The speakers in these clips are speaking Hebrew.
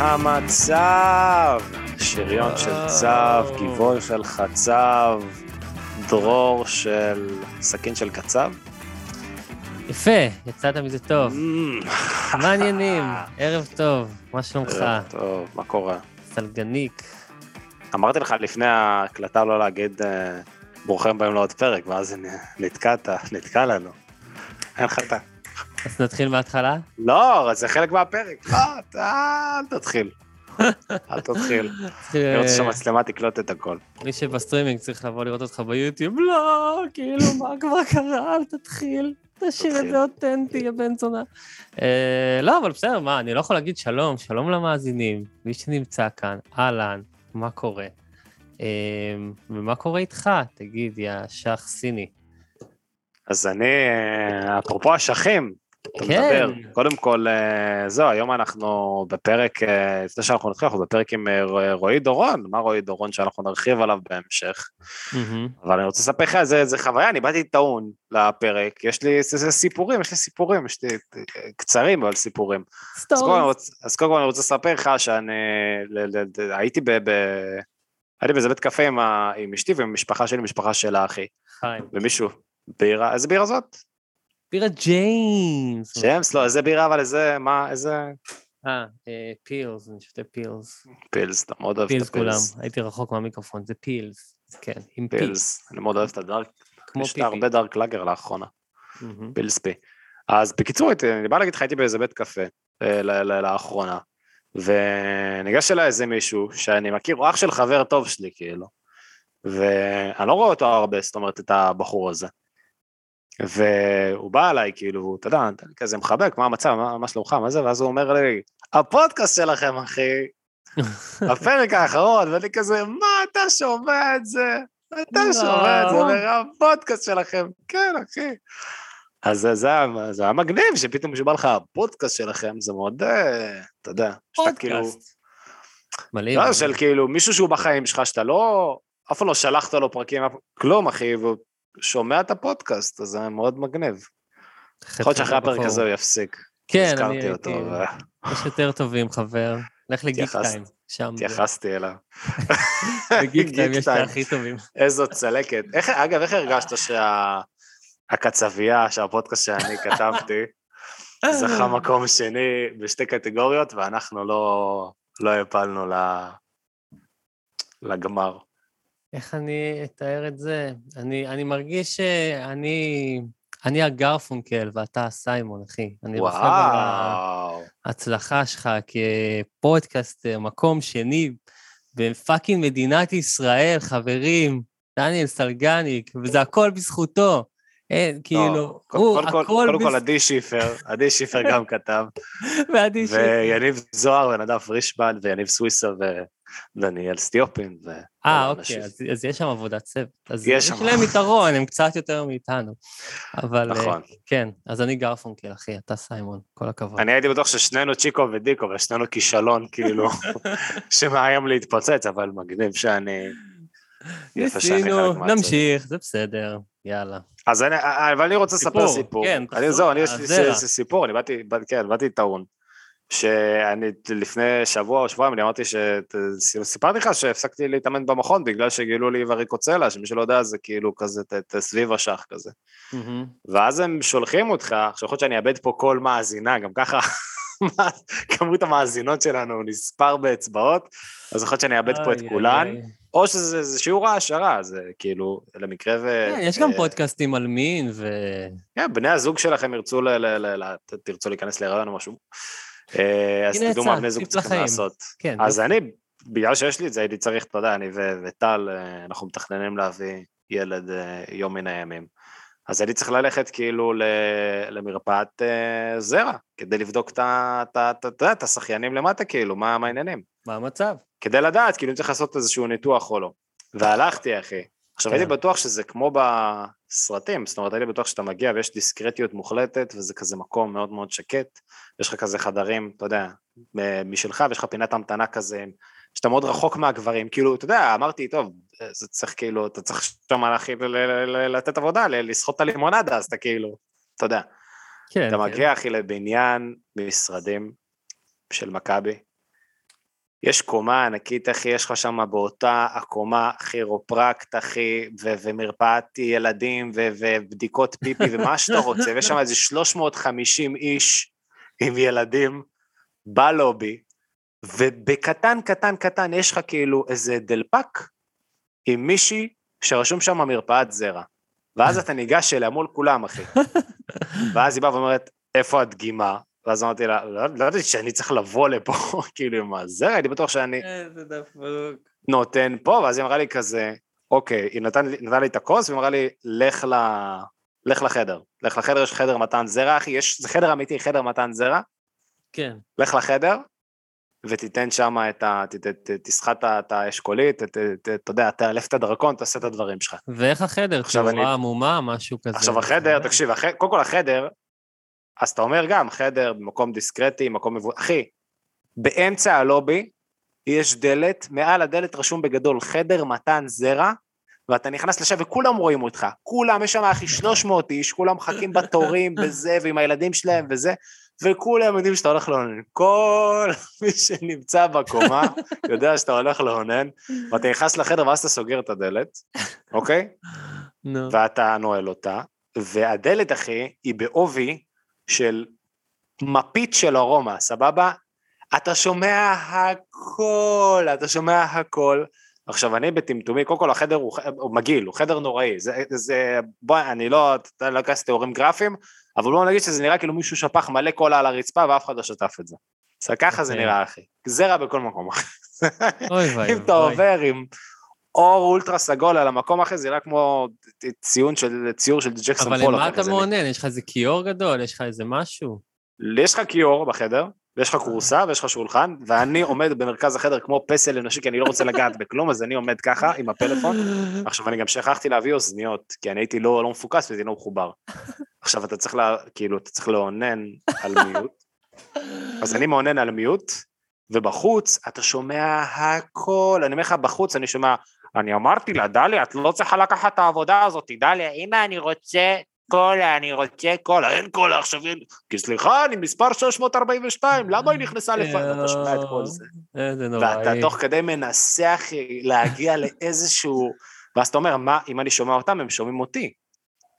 המצב? שריון של צב, גבעול של חצב, דרור של סכין של קצב. יפה, יצאת מזה טוב. Mm. מה העניינים? ערב טוב, מה שלומך? ערב טוב, מה קורה? סלגניק. אמרתי לך לפני ההקלטה לא להגיד אה, ברוכים הבאים לעוד פרק, ואז נתקעת, נתקע לנו. אין לך את ה... אז נתחיל מההתחלה? לא, זה חלק מהפרק. לא, אל תתחיל. אל תתחיל. אני רוצה אה, שהמצלמה תקלוט את הכל. מי שבסטרימינג צריך לבוא לראות אותך ביוטיוב, לא, כאילו, מה כבר קרה? אל תתחיל. תשאיר את. זה אותנטי, יא בן זונה. אה, לא, אבל בסדר, מה, אני לא יכול להגיד שלום, שלום למאזינים, מי שנמצא כאן, אהלן, מה קורה? אה, ומה קורה איתך? תגיד, יא שח סיני. אז אני, אפרופו אשכים, כן. מדבר. קודם כל, אה, זהו, היום אנחנו בפרק, אה, לפני שאנחנו נתחיל, אנחנו בפרק עם אה, רועי דורון, מה רועי דורון שאנחנו נרחיב עליו בהמשך. מהמם. אבל אני רוצה לספר לך איזה, חוויה, אני באתי טעון לפרק, יש לי איזה סיפורים, יש לי סיפורים, יש לי קצרים אבל סיפורים. אז קודם כל אני סטורי. רוצ- אז קודם כל אני רוצה לספר לך שאני ל- ל- הייתי ב... ב- הייתי באיזה בית קפה עם ה- עם אשתי ועם המשפחה שלי, משפחה של האחי, חיים. ומישהו, בירה, איזה בירה זאת? בירה ג'יימס. ג'יימס, לא, איזה בירה, אבל איזה, מה, איזה... אה, אה, פילס, אני שותה פילס. פילס, אתה מאוד אוהב פילס את כולם, הפילס. הייתי רחוק מהמיקרופון, זה פילס. כן, עם פילס, פילס, אני מאוד אוהב את ה dark, כמו יש לי פיפי. הרבה dark lager לאחרונה. פילס פי. אז בקיצור, אני בא להגיד לך, הייתי באיזה בית קפה אה, לאחרונה, וניגש אליי איזה מישהו שאני מכיר, הוא אח של חבר טוב שלי, כאילו, ואני לא רואה אותו הרבה, זאת אומרת, את הבחור הזה. והוא בא אליי, כאילו, אתה יודע, אני כזה מחבק, מה המצב, מה, מה שלומך, מה זה, ואז הוא אומר לי, הפודקאסט שלכם, אחי, הפרק האחרון, ואני כזה, מה אתה שומע את זה? אתה לא. שומע את זה, אומר, הפודקאסט שלכם, כן, אחי. אז זה, זה, היה, מגניב שפתאום כשבא לך הפודקאסט שלכם, זה מאוד, אה, אתה יודע, שאתה כאילו. מדהים. לא, של כאילו מישהו שהוא בחיים שלך, שאתה לא, אף פעם לא שלחת לו פרקים, כלום, אחי, והוא שומע את הפודקאסט, אז זה מאוד מגניב. יכול להיות שאחרי הפרק הזה הוא יפסיק. כן, אני הייתי, אותו, יש יותר טובים, חבר. לך לגיק טיים, שם. והתייחסתי אליו. בגיק טיים יש את. הכי טובים. איזו צלקת. איך, אגב, איך הרגשת שהקצבייה, שהפודקאסט שאני כתבתי, זכה מקום שני בשתי קטגוריות, ואנחנו לא, לא העפלנו לגמר. איך אני אתאר את זה? אני, אני מרגיש שאני אני הגרפונקל ואתה הסיימון, אחי. אני רוכב על וואו. ההצלחה שלך כפודקאסטר, מקום שני ב fucking מדינת ישראל, חברים, דניאל סלגניק, וזה הכל בזכותו. אין, כאילו, לא, הוא, הכל קודם כל עדי שיפר, עדי שיפר גם כתב, ועדי ש... ויניב זוהר ונדב פרישמן ויניב סוויסה ודניאל סטיופין. ו- אה, אוקיי. אז, אז יש שם עבודת צוות. אז יש יש. להם יתרון, הם קצת יותר מאיתנו. אבל אה, נכון. כן, אז אני גרפונקל, אחי, אתה סיימון, כל הכבוד. אני הייתי בטוח ששנינו צ'יקו ודיקו, ושנינו כישלון, כאילו, שמאיים להתפוצץ, אבל מגניב שאני... ניסינו. נמשיך, זה בסדר, יאללה. אז אני, אבל אני רוצה לספר סיפור. כן, אני, תחזור, זהו, אני יש לי סיפור, אני באתי- כן, באתי טעון. שאני לפני שבוע או שבועיים, אני אמרתי ש... סיפרתי לך שהפסקתי להתאמן במכון בגלל שגילו לי וריקוצלה, שמי שלא יודע זה כאילו כזה ת- ת- סביב השח כזה. מהמם. ואז הם שולחים אותך, עכשיו יכול להיות שאני אאבד פה כל מאזינה, גם ככה כמות המאזינות שלנו נספר באצבעות, אז יכול להיות שאני אאבד פה את כולן. או שזה זה שיעור העשרה, זה כאילו, למקרה ו... כן, יש גם אה, פודקאסטים על מין, ו... כן, בני הזוג שלכם ירצו, ל, תרצו להיכנס להיריון או משהו. אה, אז תדעו מה בני זוג צריכים. לעשות. כן, אז אני, בגלל שיש לי את זה, הייתי צריך, אתה יודע, אני וטל, אה, אנחנו מתכננים להביא ילד אה, יום מן הימים. אז הייתי צריך ללכת כאילו למרפאת זרע, כדי לבדוק את השחיינים למטה, כאילו, מה העניינים. מה המצב? כדי לדעת, כאילו, אם צריך לעשות איזשהו ניתוח או לא. והלכתי, אחי. עכשיו, כן. הייתי בטוח שזה כמו בסרטים, זאת אומרת, הייתי בטוח שאתה מגיע ויש דיסקרטיות מוחלטת, וזה כזה מקום מאוד מאוד שקט. יש לך כזה חדרים, אתה יודע, משלך, ויש לך פינת המתנה כזה, שאתה מאוד רחוק מהגברים. כאילו, אתה יודע, אמרתי, טוב, זה צריך כאילו, אתה צריך שם אחי ל- ל- ל- לתת עבודה, לסחוט את הלימונדה, אז אתה כאילו, אתה יודע. כן, אתה כן. מגיע, אחי, לבניין משרדים של מכבי, יש קומה ענקית, אחי, יש לך שם באותה הקומה כירופרקט, אחי, ו- ומרפאת ילדים, ו- ובדיקות פיפי, ומה שאתה רוצה, ויש שם איזה 350 איש עם ילדים בלובי, ובקטן, קטן, קטן, יש לך כאילו איזה דלפק עם מישהי שרשום שם מרפאת זרע. ואז אתה ניגש אליה מול כולם, אחי. ואז היא באה ואומרת, איפה הדגימה? ואז אמרתי לה, לא לא ידעתי שאני צריך לבוא לפה, כאילו, עם הזרע, הייתי בטוח שאני דפוק. נותן פה, ואז היא אמרה לי כזה, אוקיי, היא נתן, לי- נתנה לי את הכוס, והיא אמרה לי, לך, ל... לך לחדר. לך לחדר, יש חדר מתן זרע, אחי, יש, זה חדר אמיתי, חדר מתן זרע, כן. לך לחדר, ותיתן שם את ה... תסחט את- האשכולית, אתה יודע, תאלף את הדרקון, תעשה את הדברים שלך. ואיך החדר? עכשיו אני- עמומה, משהו כזה. עכשיו החדר, תקשיב. קודם כל החדר, אז אתה אומר גם, חדר במקום דיסקרטי, מקום מבו... אחי, באמצע הלובי יש דלת, מעל הדלת רשום בגדול חדר מתן זרע, ואתה נכנס לשם וכולם רואים אותך, כולם, יש שם אחי 300 איש, כולם מחכים בתורים וזה, ועם הילדים שלהם וזה, וכולם יודעים שאתה הולך לאונן. כל מי שנמצא בקומה יודע שאתה הולך לאונן, ואתה נכנס לחדר ואז אתה סוגר את הדלת, אוקיי? נו. ואתה נועל אותה, והדלת, אחי, היא בעובי של מפית של ארומה, סבבה? אתה שומע הכל, אתה שומע הכל. עכשיו, אני בטמטומי, קודם כל החדר הוא, הוא מגעיל, הוא חדר נוראי. זה, זה, בוא, אני לא, אתה לא אכנס לתיאורים גרפיים, אבל בוא נגיד שזה נראה כאילו מישהו שפך מלא קולה על הרצפה ואף אחד לא שטף את זה. אז ככה זה אוקיי. נראה, אחי. זרע בכל מקום, אחי. אוי ואי אם אתה. עובר עם אור אולטרה סגול על המקום אחרי, זה נראה כמו ציון של, ציור של ג'קסון אבל פולוק. למה אתה. מעונן? יש לך איזה כיור גדול? יש לך איזה משהו? יש לך כיור בחדר, ויש לך כורסה ויש לך שולחן, ואני עומד במרכז החדר כמו פסל אנושי, כי אני לא רוצה לגעת בכלום, אז אני עומד ככה עם הפלאפון. עכשיו, אני גם שכחתי להביא אוזניות, כי אני הייתי לא, לא מפוקס והייתי לא מחובר. עכשיו, אתה צריך, לה, כאילו, אתה צריך לאונן על מיוט. אז אני מאונן על מיוט, ובחוץ אתה שומע הכל. אני אומר לך, בחוץ אני שומע, אני אמרתי לה, דליה, את לא צריכה לקחת את העבודה הזאת, דליה, אמא, אני רוצה קולה, אני רוצה קולה, אין קולה עכשיו, אין... כי סליחה, אני מספר 642, למה היא נכנסה לפעמים? אתה שומע את כל זה. איזה ואתה נוראי. תוך כדי מנסה, אחי, להגיע לאיזשהו... ואז אתה אומר, מה, אם אני שומע אותם, הם שומעים אותי.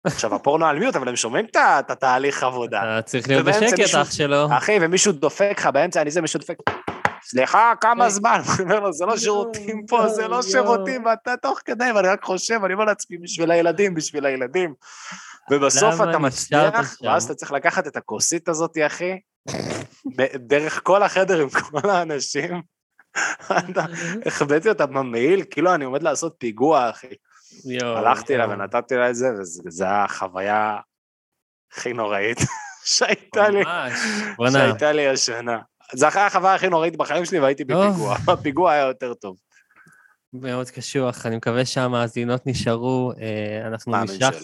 עכשיו, הפורנו על מיוט, אבל הם שומעים את התהליך עבודה. צריך להיות בשקט, אח שלו. אחי, ומישהו דופק לך באמצע, אני זה, מישהו דופק, סליחה, כמה היי. זמן? אני אומר לו, זה לא שירותים פה, זה לא. שירותים, ואתה תוך כדי, ואני רק חושב, אני אומר לעצמי, בשביל הילדים, בשביל הילדים. ובסוף אתה מצליח? ואז אתה צריך לקחת את הכוסית הזאת, אחי, דרך כל החדר עם כל האנשים. החבאתי אותה במעיל, כאילו אני עומד לעשות פיגוע, אחי. הלכתי לה. ונתתי לה את זה, וזו הייתה החוויה הכי נוראית שהייתה לי. שהייתה לי השנה. זו אחרי החוויה הכי נוראית בחיים שלי והייתי טוב. בפיגוע. הפיגוע היה יותר טוב. מאוד קשוח. אני מקווה שהמאזינות נשארו. אה, אנחנו נשלח.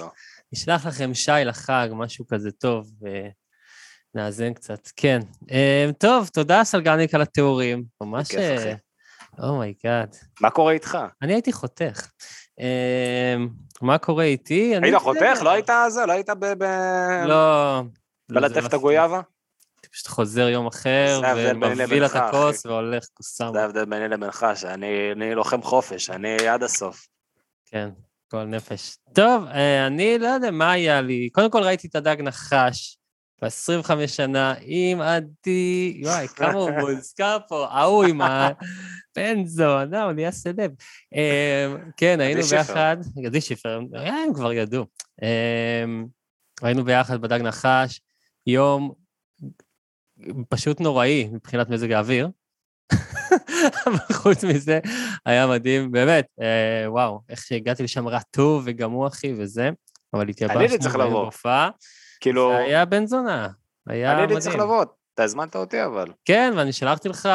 נשלח לכם שי לחג, משהו כזה טוב, ונאזן קצת. כן. אה, טוב, תודה סלגניק על התיאורים. ממש... אומייגאד. מה קורה איתך? אני הייתי חותך. אה, מה קורה איתי? היית. חותך? לא היית זה? לא היית ב... לא. בלטף זה את לא- הגויאבה? פשוט חוזר יום אחר, ומביא לבינך, הכוס והולך קוסם. זה ההבדל ביני לבינך, שאני אני לוחם חופש, אני עד הסוף. כן, כל נפש. טוב, אה, אני לא יודע מה היה לי. קודם כל ראיתי את הדג נחש ב-25 שנה עם עדי, וואי, כמה הוא מוזכר פה, ההוא עם הבן זונה, הוא נהיה סלב. אה, כן, היינו. ביחד, עדי שיפר, אה, הם כבר ידעו. היינו ביחד בדג נחש, יום פשוט נוראי מבחינת מזג האוויר. אבל חוץ מזה, היה מדהים, באמת, אה, וואו, איך שהגעתי לשם רטוב וגמור, אחי, וזה, אבל התייבשנו. אני הייתי צריך לבוא. בהופעה, כאילו, זה היה בן זונה, היה אני מדהים. הייתי צריך לבוא, אתה הזמנת אותי אבל. כן, ואני שלחתי לך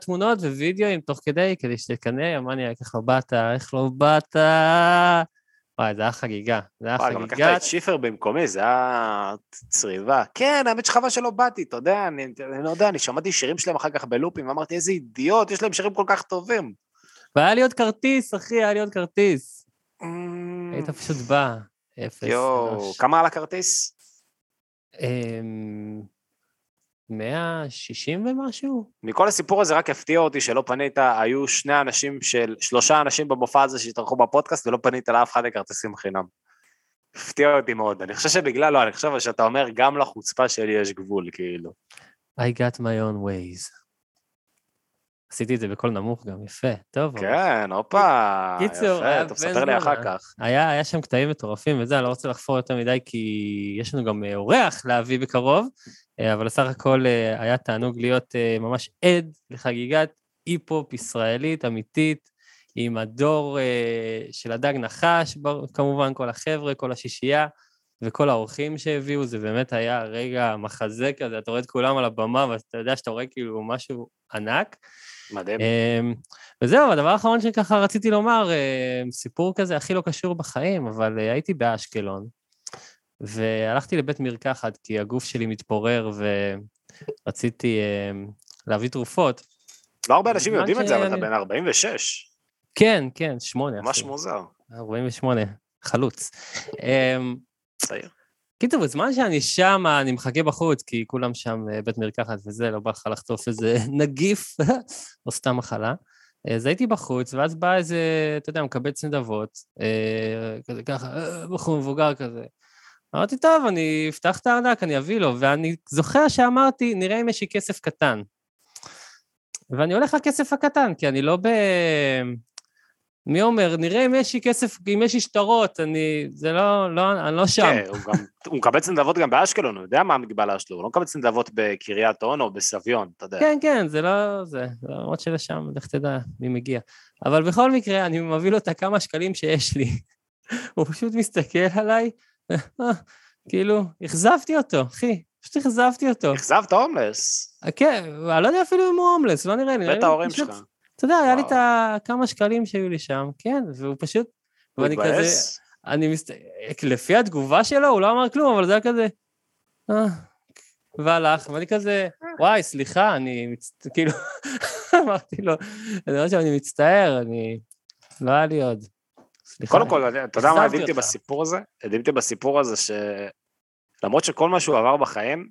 תמונות ווידאוים תוך כדי, כדי שתקנא, אמרתי, איך לא באת, איך לא באת? וואי, זה היה חגיגה, זה היה וואי, גם לקחת חגיגה. את שיפר במקומי, זה היה צריבה. כן, האמת שחבל שלא באתי, אתה יודע, אני אני לא יודע, אני שמעתי שירים שלהם אחר כך בלופים, ואמרתי, איזה אידיוט, יש להם שירים כל כך טובים. והיה לי עוד כרטיס, אחי, היה לי עוד כרטיס. אמ, היית פשוט בא, אפס. יואו. כמה על הכרטיס? אמ, 160 ומשהו? מכל הסיפור הזה רק הפתיע אותי שלא פנית, היו שני אנשים של, שלושה אנשים במופע הזה שהתארחו בפודקאסט ולא פנית לאף אחד לכרטיסים חינם. הפתיע אותי מאוד, אני חושב שבגלל, לא, אני חושב שאתה אומר, גם לחוצפה שלי יש גבול, כאילו. I got my own ways. עשיתי את זה בקול נמוך גם, יפה, טוב. כן, הופה, קיצור, יפה, טוב, בן ספר לי אחר. כך. היה, היה שם קטעים מטורפים וזה, אני לא רוצה לחפור יותר מדי כי יש לנו גם אה, אורח להביא בקרוב, אה, אבל בסך הכל אה, היה תענוג להיות ממש עד לחגיגת אי-פופ ישראלית אמיתית, עם הדור של הדג נחש, כמובן כל החבר'ה, כל השישייה, וכל האורחים שהביאו, זה באמת היה רגע מחזה כזה, אתה רואה את כולם על הבמה, ואתה יודע שאתה רואה כאילו משהו ענק. מדהים. אמ, וזהו, הדבר האחרון שככה רציתי לומר, אמ, סיפור כזה הכי לא קשור בחיים, אבל אה, הייתי באשקלון, והלכתי לבית מרקחת כי הגוף שלי מתפורר ורציתי אמ, להביא תרופות. לא הרבה אנשים יודעים את זה, אבל אתה בן 46, כן, כן, שמונה. ממש. מוזר. 48, חלוץ. צעיר. קיצור, בזמן שאני שם, אני מחכה בחוץ, כי כולם שם אה, בית מרקחת וזה, לא בא לך לחטוף איזה נגיף או סתם מחלה. אז הייתי בחוץ, ואז בא איזה, אתה יודע, מקבץ נדבות, אה, כזה ככה, אה, בחור מבוגר כזה. אמרתי, טוב, אני אפתח את הארנק, אני אביא לו, ואני זוכר שאמרתי, נראה אם יש לי כסף קטן. ואני הולך לכסף הקטן, כי אני לא ב... מי אומר, נראה אם יש לי כסף, אם יש לי שטרות, אני... זה לא, לא, אני לא שם. כן, הוא גם, הוא מקבץ נדבות גם באשקלון, הוא יודע מה המגבלה שלו, הוא לא מקבץ נדבות בקריית אונו או בסביון, אתה יודע. כן, כן, זה לא זה, למרות שלשם, לך תדע מי מגיע. אבל בכל מקרה, אני מביא לו את הכמה שקלים שיש לי. הוא פשוט מסתכל עליי, אה, כאילו, אכזבתי אותו, אחי, פשוט אכזבתי אותו. אכזבת הומלס, כן, אני לא יודע אפילו אם הוא הומלס, לא נראה לי. בית ההורים שלך. אתה יודע, היה לי. את הכמה שקלים שהיו לי שם, כן, והוא פשוט... הוא התבאס? אני מסת... לפי התגובה שלו, הוא לא אמר כלום, אבל זה היה כזה... אה, והלך, ואני כזה, וואי, סליחה, אני מצ... כאילו, אמרתי לו, אני אומר שאני מצטער, אני... לא היה לי עוד. סליחה. קודם כל, אתה יודע מה הדהים. בסיפור הזה? הדהים בסיפור הזה שלמרות שכל מה שהוא עבר בחיים,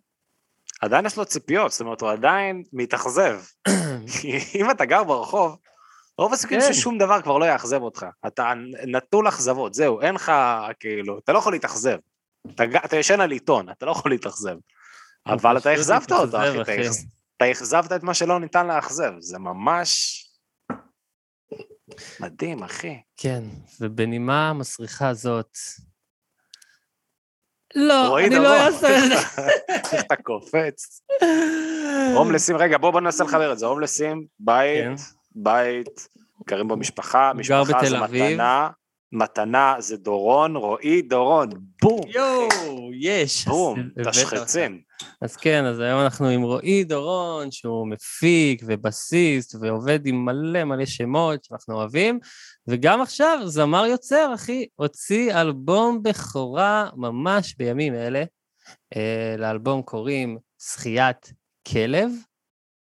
עדיין יש לו ציפיות, זאת אומרת, הוא עדיין מתאכזב. אם אתה גר ברחוב, רוב הסיכויים כן. ששום דבר כבר לא יאכזב אותך. אתה נטול אכזבות, זהו, אין לך, כאילו, אתה לא יכול להתאכזב. אתה אתה ישן על עיתון, אתה לא יכול להתאכזב. הוא אבל אתה אכזבת אותו, אחי, אתה אכזבת את מה שלא ניתן לאכזב, זה ממש... מדהים, אחי. כן, ובנימה מסריחה זאת... לא, אני לא. אעשה את זה. אתה קופץ. הומלסים, רגע, בוא בוא ננסה לחבר את זה. הומלסים, בית, כן. בית, גרים במשפחה, משפחה זה בתל אביב. מתנה, מתנה זה דורון, רועי דורון, בום. יואו, יש. בום, תשחצים. אז כן, אז היום אנחנו עם רועי דורון, שהוא מפיק ובסיסט, ועובד עם מלא מלא שמות שאנחנו אוהבים, וגם עכשיו זמר יוצר, אחי, הוציא אלבום בכורה ממש בימים אלה. אה, לאלבום קוראים זכיית כלב,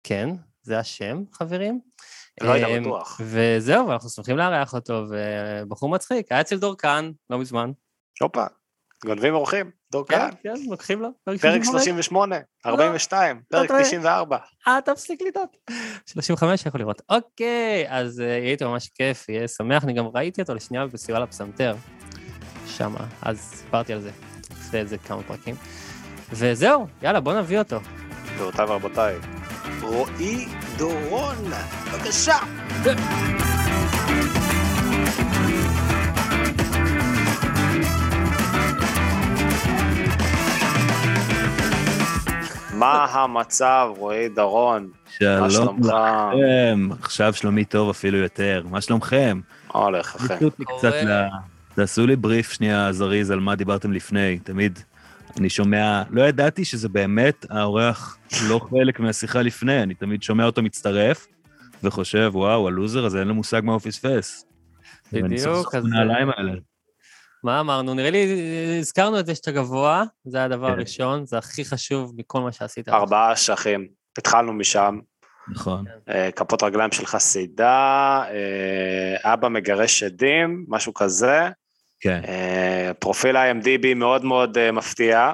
כן, זה השם, חברים. לא היית אה, בטוח. וזהו, ואנחנו שמחים לארח אותו, ובחור מצחיק, היה אצל דורקן, לא מזמן. הופה, גונבים אורחים, דור כן. כן, לוקחים לו. פרק 35. 38, 42, פרק טועה. 94. אה, אתה מפסיק לטעות. 35 יכול לראות. אוקיי, אז אה, יהיה איתו ממש כיף, יהיה שמח. אני גם ראיתי אותו לשנייה בסיוע לפסנתר, שמה, אז סיפרתי על זה. עושה את זה כמה פרקים. וזהו, יאללה, בוא נביא אותו. גבירותיי ורבותיי, רועי דורון, בבקשה. מה המצב, רועי דרון? מה שלום? לכם, עכשיו שלומי טוב אפילו יותר, מה שלומכם? מה הולך, אחי? תעשו לי בריף שנייה זריז על מה דיברתם לפני, תמיד אני שומע, לא ידעתי שזה באמת האורח לא חלק מהשיחה לפני, אני תמיד שומע אותו מצטרף, וחושב, וואו, הלוזר הזה אין לו מושג מה הוא פספס. בדיוק, אז... מה אמרנו? נראה לי, הזכרנו את זה שאתה גבוה, זה הדבר כן. הראשון, זה הכי חשוב מכל מה שעשית. ארבעה אשכים. התחלנו משם, נכון. אה, כפות רגליים של חסידה, אה, אבא מגרש שדים, משהו כזה. כן. אה, פרופיל IMDB מאוד מאוד אה, מפתיע,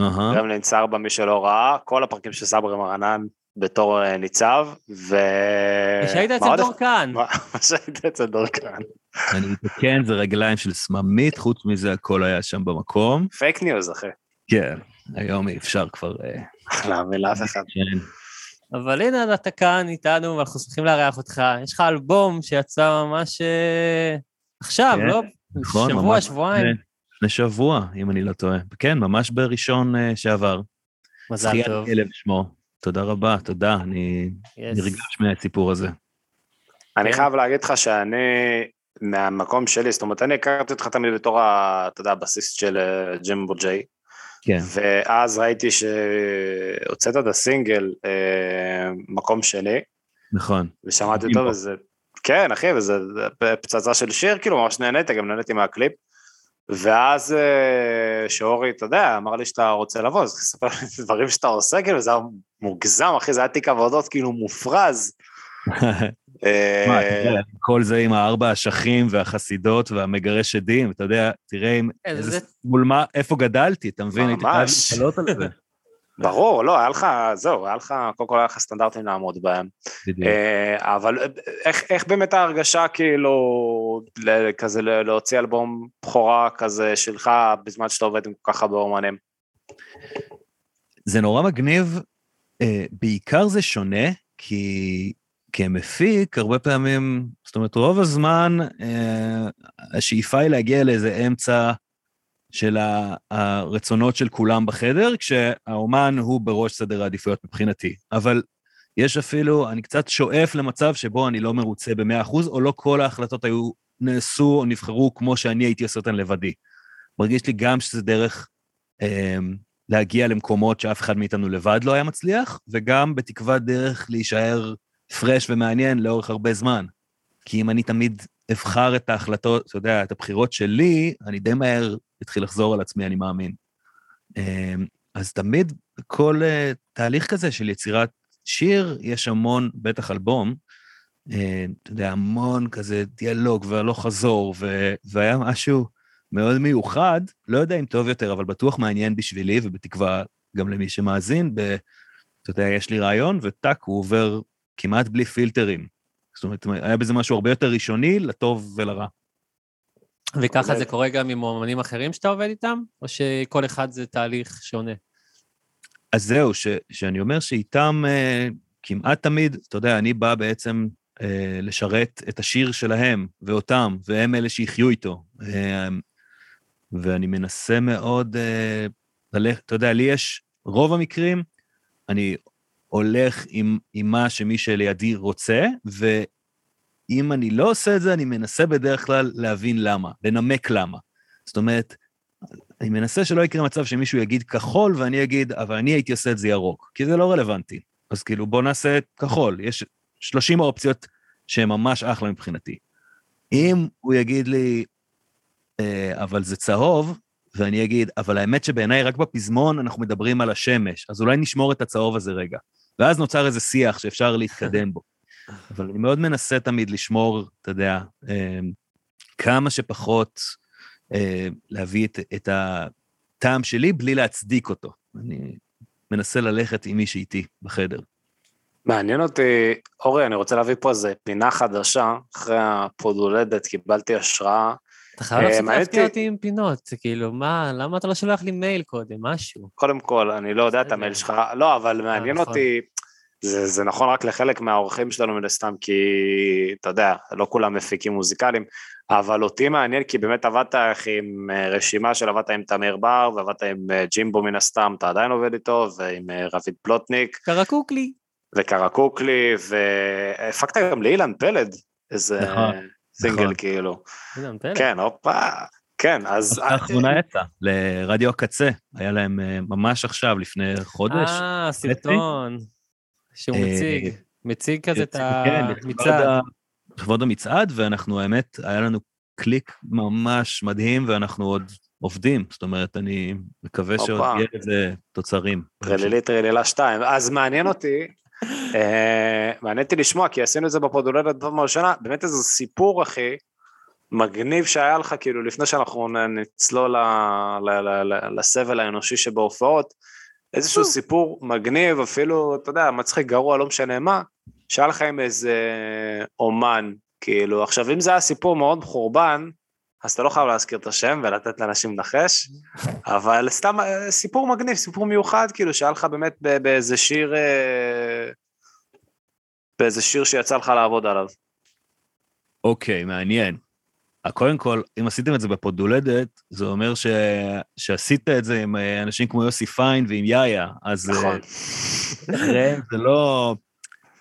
אהה. גם לניצר במי שלא ראה, כל הפרקים של סברי מרנן בתור אה, ניצב, ו... שהיית אצל עוד- דורקן. שהיית אצל דורקן. אני מתקן, זה רגליים של סממית, חוץ מזה הכל היה שם במקום. Fake news, אחי. כן, היום אי אפשר כבר... להאמין לאף אחד. כן. אבל הנה אתה כאן איתנו, ואנחנו שמחים לארח אותך. יש לך אלבום שיצא ממש עכשיו, כן, לא? נכון, שבוע, ממש שבועיים. לפני- לפני שבוע, אם אני לא טועה. כן, ממש בראשון אה, שעבר. מזל טוב. לכלב שמו. תודה רבה, תודה, אני Yes. נרגש מהסיפור הזה. אני. חייב להגיד לך שאני, מהמקום שלי, זאת אומרת, אני הכרתי אותך תמיד בתור, אתה יודע, הבסיסט של אה, ג'ימבו ג'יי, כן, ואז ראיתי שהוצאת את הסינגל אה, מקום שני, נכון. ושמעתי. אותו, וזה, כן, אחי, וזה זה פצצה של שיר, כאילו, ממש נהניתי, גם נהניתי מהקליפ. ואז אה, שאורי, אתה יודע, אמר לי שאתה רוצה לבוא, אז תספר לי את הדברים שאתה עושה, כאילו, זה היה מוגזם, אחי, זה היה תיק עבודות כאילו מופרז. אה, כל זה עם הארבע אשכים והחסידות והמגרש שדים, אתה יודע, תראה זה- מול מה, איפה גדלתי, אתה מבין? הייתי חייב ממש. להתעלות על זה. ברור, לא, היה לך, זהו, היה לך, קודם כל היה לך סטנדרטים לעמוד בהם. בדיוק. אה, אבל איך, איך באמת ההרגשה כאילו, כזה להוציא אלבום בכורה כזה שלך, בזמן שאתה עובד עם כל כך הרבה אומנים? זה נורא מגניב, אה, בעיקר זה שונה, כי כמפיק, הרבה פעמים, זאת אומרת, רוב הזמן אה, השאיפה היא להגיע לאיזה אמצע של הרצונות של כולם בחדר, כשהאומן הוא בראש סדר העדיפויות מבחינתי. אבל יש אפילו, אני קצת שואף למצב שבו אני לא מרוצה ב-100%, או לא כל ההחלטות היו, נעשו או נבחרו כמו שאני הייתי עושה אותן לבדי. מרגיש לי גם שזה דרך אה, להגיע למקומות שאף אחד מאיתנו לבד לא היה מצליח, וגם בתקווה דרך להישאר פרש ומעניין לאורך הרבה זמן. כי אם אני תמיד אבחר את ההחלטות, אתה יודע, את הבחירות שלי, אני די מהר אתחיל לחזור על עצמי, אני מאמין. אמ, אז תמיד בכל אה, תהליך כזה של יצירת שיר, יש המון, בטח אלבום, אה, אתה יודע, המון כזה דיאלוג והלוך חזור, ו- והיה משהו מאוד מיוחד, לא יודע אם טוב יותר, אבל בטוח מעניין בשבילי, ובתקווה גם למי שמאזין, ב... אתה יודע, יש לי רעיון, וטאק, הוא עובר כמעט בלי פילטרים. זאת אומרת, היה בזה משהו הרבה יותר ראשוני, לטוב ולרע. וככה. זה קורה גם עם אומנים אחרים שאתה עובד איתם? או שכל אחד זה תהליך שונה? אז זהו, ש, שאני אומר שאיתם אה, כמעט תמיד, אתה יודע, אני בא בעצם אה, לשרת את השיר שלהם ואותם, והם אלה שיחיו איתו. אה, ואני מנסה מאוד אה, ללכת, אתה יודע, לי יש, רוב המקרים, אני הולך עם, עם מה שמי שלידי רוצה, ואם אני לא עושה את זה, אני מנסה בדרך כלל להבין למה, לנמק למה. זאת אומרת, אני מנסה שלא יקרה מצב שמישהו יגיד כחול ואני אגיד, אבל אני הייתי עושה את זה ירוק, כי זה לא רלוונטי. אז כאילו, בוא נעשה כחול. יש 30 אופציות שהן ממש אחלה מבחינתי. אם הוא יגיד לי, אה, אבל זה צהוב, ואני אגיד, אבל האמת שבעיניי רק בפזמון אנחנו מדברים על השמש, אז אולי נשמור את הצהוב הזה רגע. ואז נוצר איזה שיח שאפשר להתקדם בו. אבל אני מאוד מנסה תמיד לשמור, אתה יודע, אה, כמה שפחות אה, להביא את, את הטעם שלי בלי להצדיק אותו. אני מנסה ללכת עם מי שאיתי בחדר. מעניין אותי, אורי, אני רוצה להביא פה איזה פינה חדשה, אחרי הפוד הולדת קיבלתי השראה. אתה חייב אה, להפסיק מעניין להפתיע אותי- עם פינות, כאילו, מה, למה אתה לא שולח לי מייל קודם, משהו? קודם כל, אני לא יודע את. המייל שלך, לא, אבל מעניין נכון. אותי, זה, זה נכון רק לחלק מהאורחים שלנו מן הסתם, כי אתה יודע, לא כולם מפיקים מוזיקליים, אבל אותי מעניין כי באמת עבדת אחי, עם אה, רשימה של עבדת עם תמיר בר, ועבדת עם אה, ג'ימבו מן הסתם, אתה עדיין עובד איתו, ועם אה, רביד פלוטניק, קרקוקלי. וקרקוקלי, והפקת גם לאילן פלד, איזה נכון, סינגל נכון. כאילו. תן לי. כן, הופה, כן, אז... האחרונה יצאה לרדיו הקצה, היה להם ממש עכשיו, לפני חודש. אה, סרטון. שהוא אה, מציג, מציג כזה את כן, המצעד. לכבוד המצעד, ואנחנו, האמת, היה לנו קליק ממש מדהים, ואנחנו עוד עובדים. זאת אומרת, אני מקווה שעוד. יהיה לזה תוצרים. טרלילי טרלילה 2, אז מעניין אותי, אה, מעניין אותי לשמוע, כי עשינו את זה בפודולדת בפעם הראשונה, באמת איזה סיפור, אחי, מגניב שהיה לך, כאילו, לפני שאנחנו נצלול לסבל האנושי שבהופעות, איזשהו סיפור מגניב, אפילו, אתה יודע, מצחיק, גרוע, לא משנה מה, שהיה לך עם איזה אומן, כאילו, עכשיו, אם זה היה סיפור מאוד מחורבן, אז אתה לא חייב להזכיר את השם ולתת לאנשים לנחש, אבל סתם אה, סיפור מגניב, סיפור מיוחד, כאילו, שהיה לך באמת באיזה שיר, אה, באיזה שיר שיצא לך לעבוד עליו. אוקיי, מעניין. אה, קודם כל, אם עשיתם את זה בפודולדת, זה אומר ש... שעשית את זה עם אה, אנשים כמו יוסי פיין ועם יאיה, אז... אה, נכון. זה לא,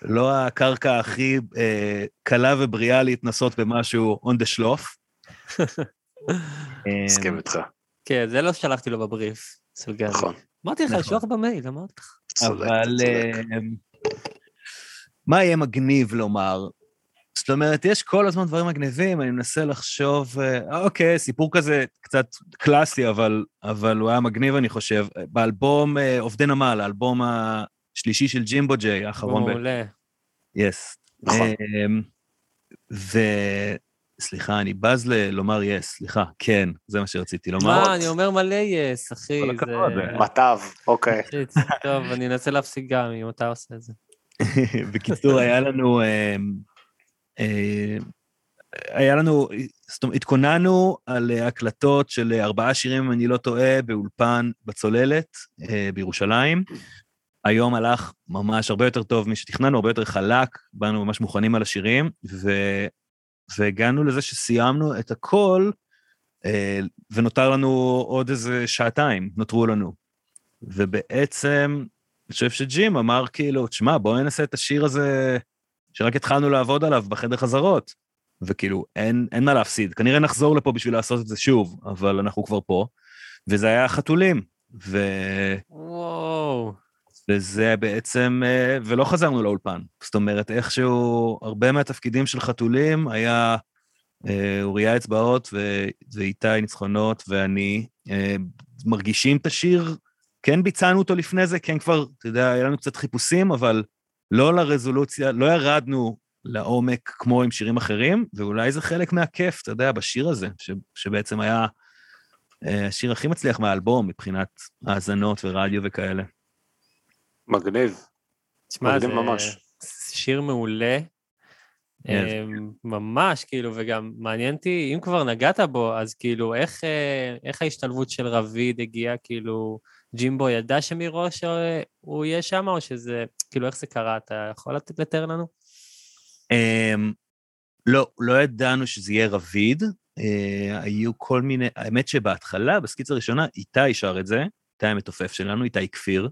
לא הקרקע הכי אה, קלה ובריאה להתנסות במשהו on the שלוף. מסכים איתך, כן, זה לא שלחתי לו בבריף, גדי. נכון. אמרתי לך, נכון. לשלוח במייל, אמרתי לך. אבל צודק. מה יהיה מגניב לומר? זאת אומרת, יש כל הזמן דברים מגניבים, אני מנסה לחשוב, אה, אוקיי, סיפור כזה קצת קלאסי, אבל, אבל הוא היה מגניב, אני חושב. באלבום אה, עובדי נמל, האלבום השלישי של ג'ימבו ג'יי, האחרון ב- מעולה. יס. נכון. אמ, ו... סליחה, אני בז ל- לומר יס, סליחה, כן, זה מה שרציתי לומר. מה, אני אומר מלא יס, אחי. כל זה- הכבוד. מטב, אוקיי. טוב, אני אנסה להפסיק גם אם אתה עושה את זה. בקיצור, היה לנו... אה, היה לנו, זאת אומרת, התכוננו על הקלטות של ארבעה שירים, אם אני לא טועה, באולפן בצוללת אה, בירושלים. היום הלך ממש הרבה יותר טוב משתכננו, הרבה יותר חלק, באנו ממש מוכנים על השירים, ו... והגענו לזה שסיימנו את הכל, אה, ונותר לנו עוד איזה שעתיים, נותרו לנו. ובעצם, אני חושב שג'ים אמר כאילו, תשמע, בואו ננסה את השיר הזה שרק התחלנו לעבוד עליו בחדר חזרות. וכאילו, אין, אין מה להפסיד. כנראה נחזור לפה בשביל לעשות את זה שוב, אבל אנחנו כבר פה. וזה היה חתולים. ו... וואו. וזה בעצם, אה, ולא חזרנו לאולפן. זאת אומרת, איכשהו, הרבה מהתפקידים של חתולים היה אה, אוריה אצבעות ו- ואיתי ניצחונות ואני אה, מרגישים את השיר, כן ביצענו אותו לפני זה, כן כבר, אתה יודע, היה לנו קצת חיפושים, אבל לא לרזולוציה, לא ירדנו לעומק כמו עם שירים אחרים, ואולי זה חלק מהכיף, אתה יודע, בשיר הזה, ש- שבעצם היה אה, השיר הכי מצליח מהאלבום מבחינת האזנות ורדיו וכאלה. מגניב. תשמע, זה ממש. שיר מעולה. אמ, ממש, כאילו, וגם מעניין אותי, אם כבר נגעת בו, אז כאילו, איך, אה, איך ההשתלבות של רביד הגיעה, כאילו, ג'ימבו ידע שמראש אה, הוא יהיה שם, או שזה, כאילו, איך זה קרה? אתה יכול לתאר לנו? Um, לא, לא ידענו שזה יהיה רביד, uh, היו כל מיני, האמת שבהתחלה, בסקיצה הראשונה, איתי שר את זה, איתי המתופף שלנו, איתי כפיר,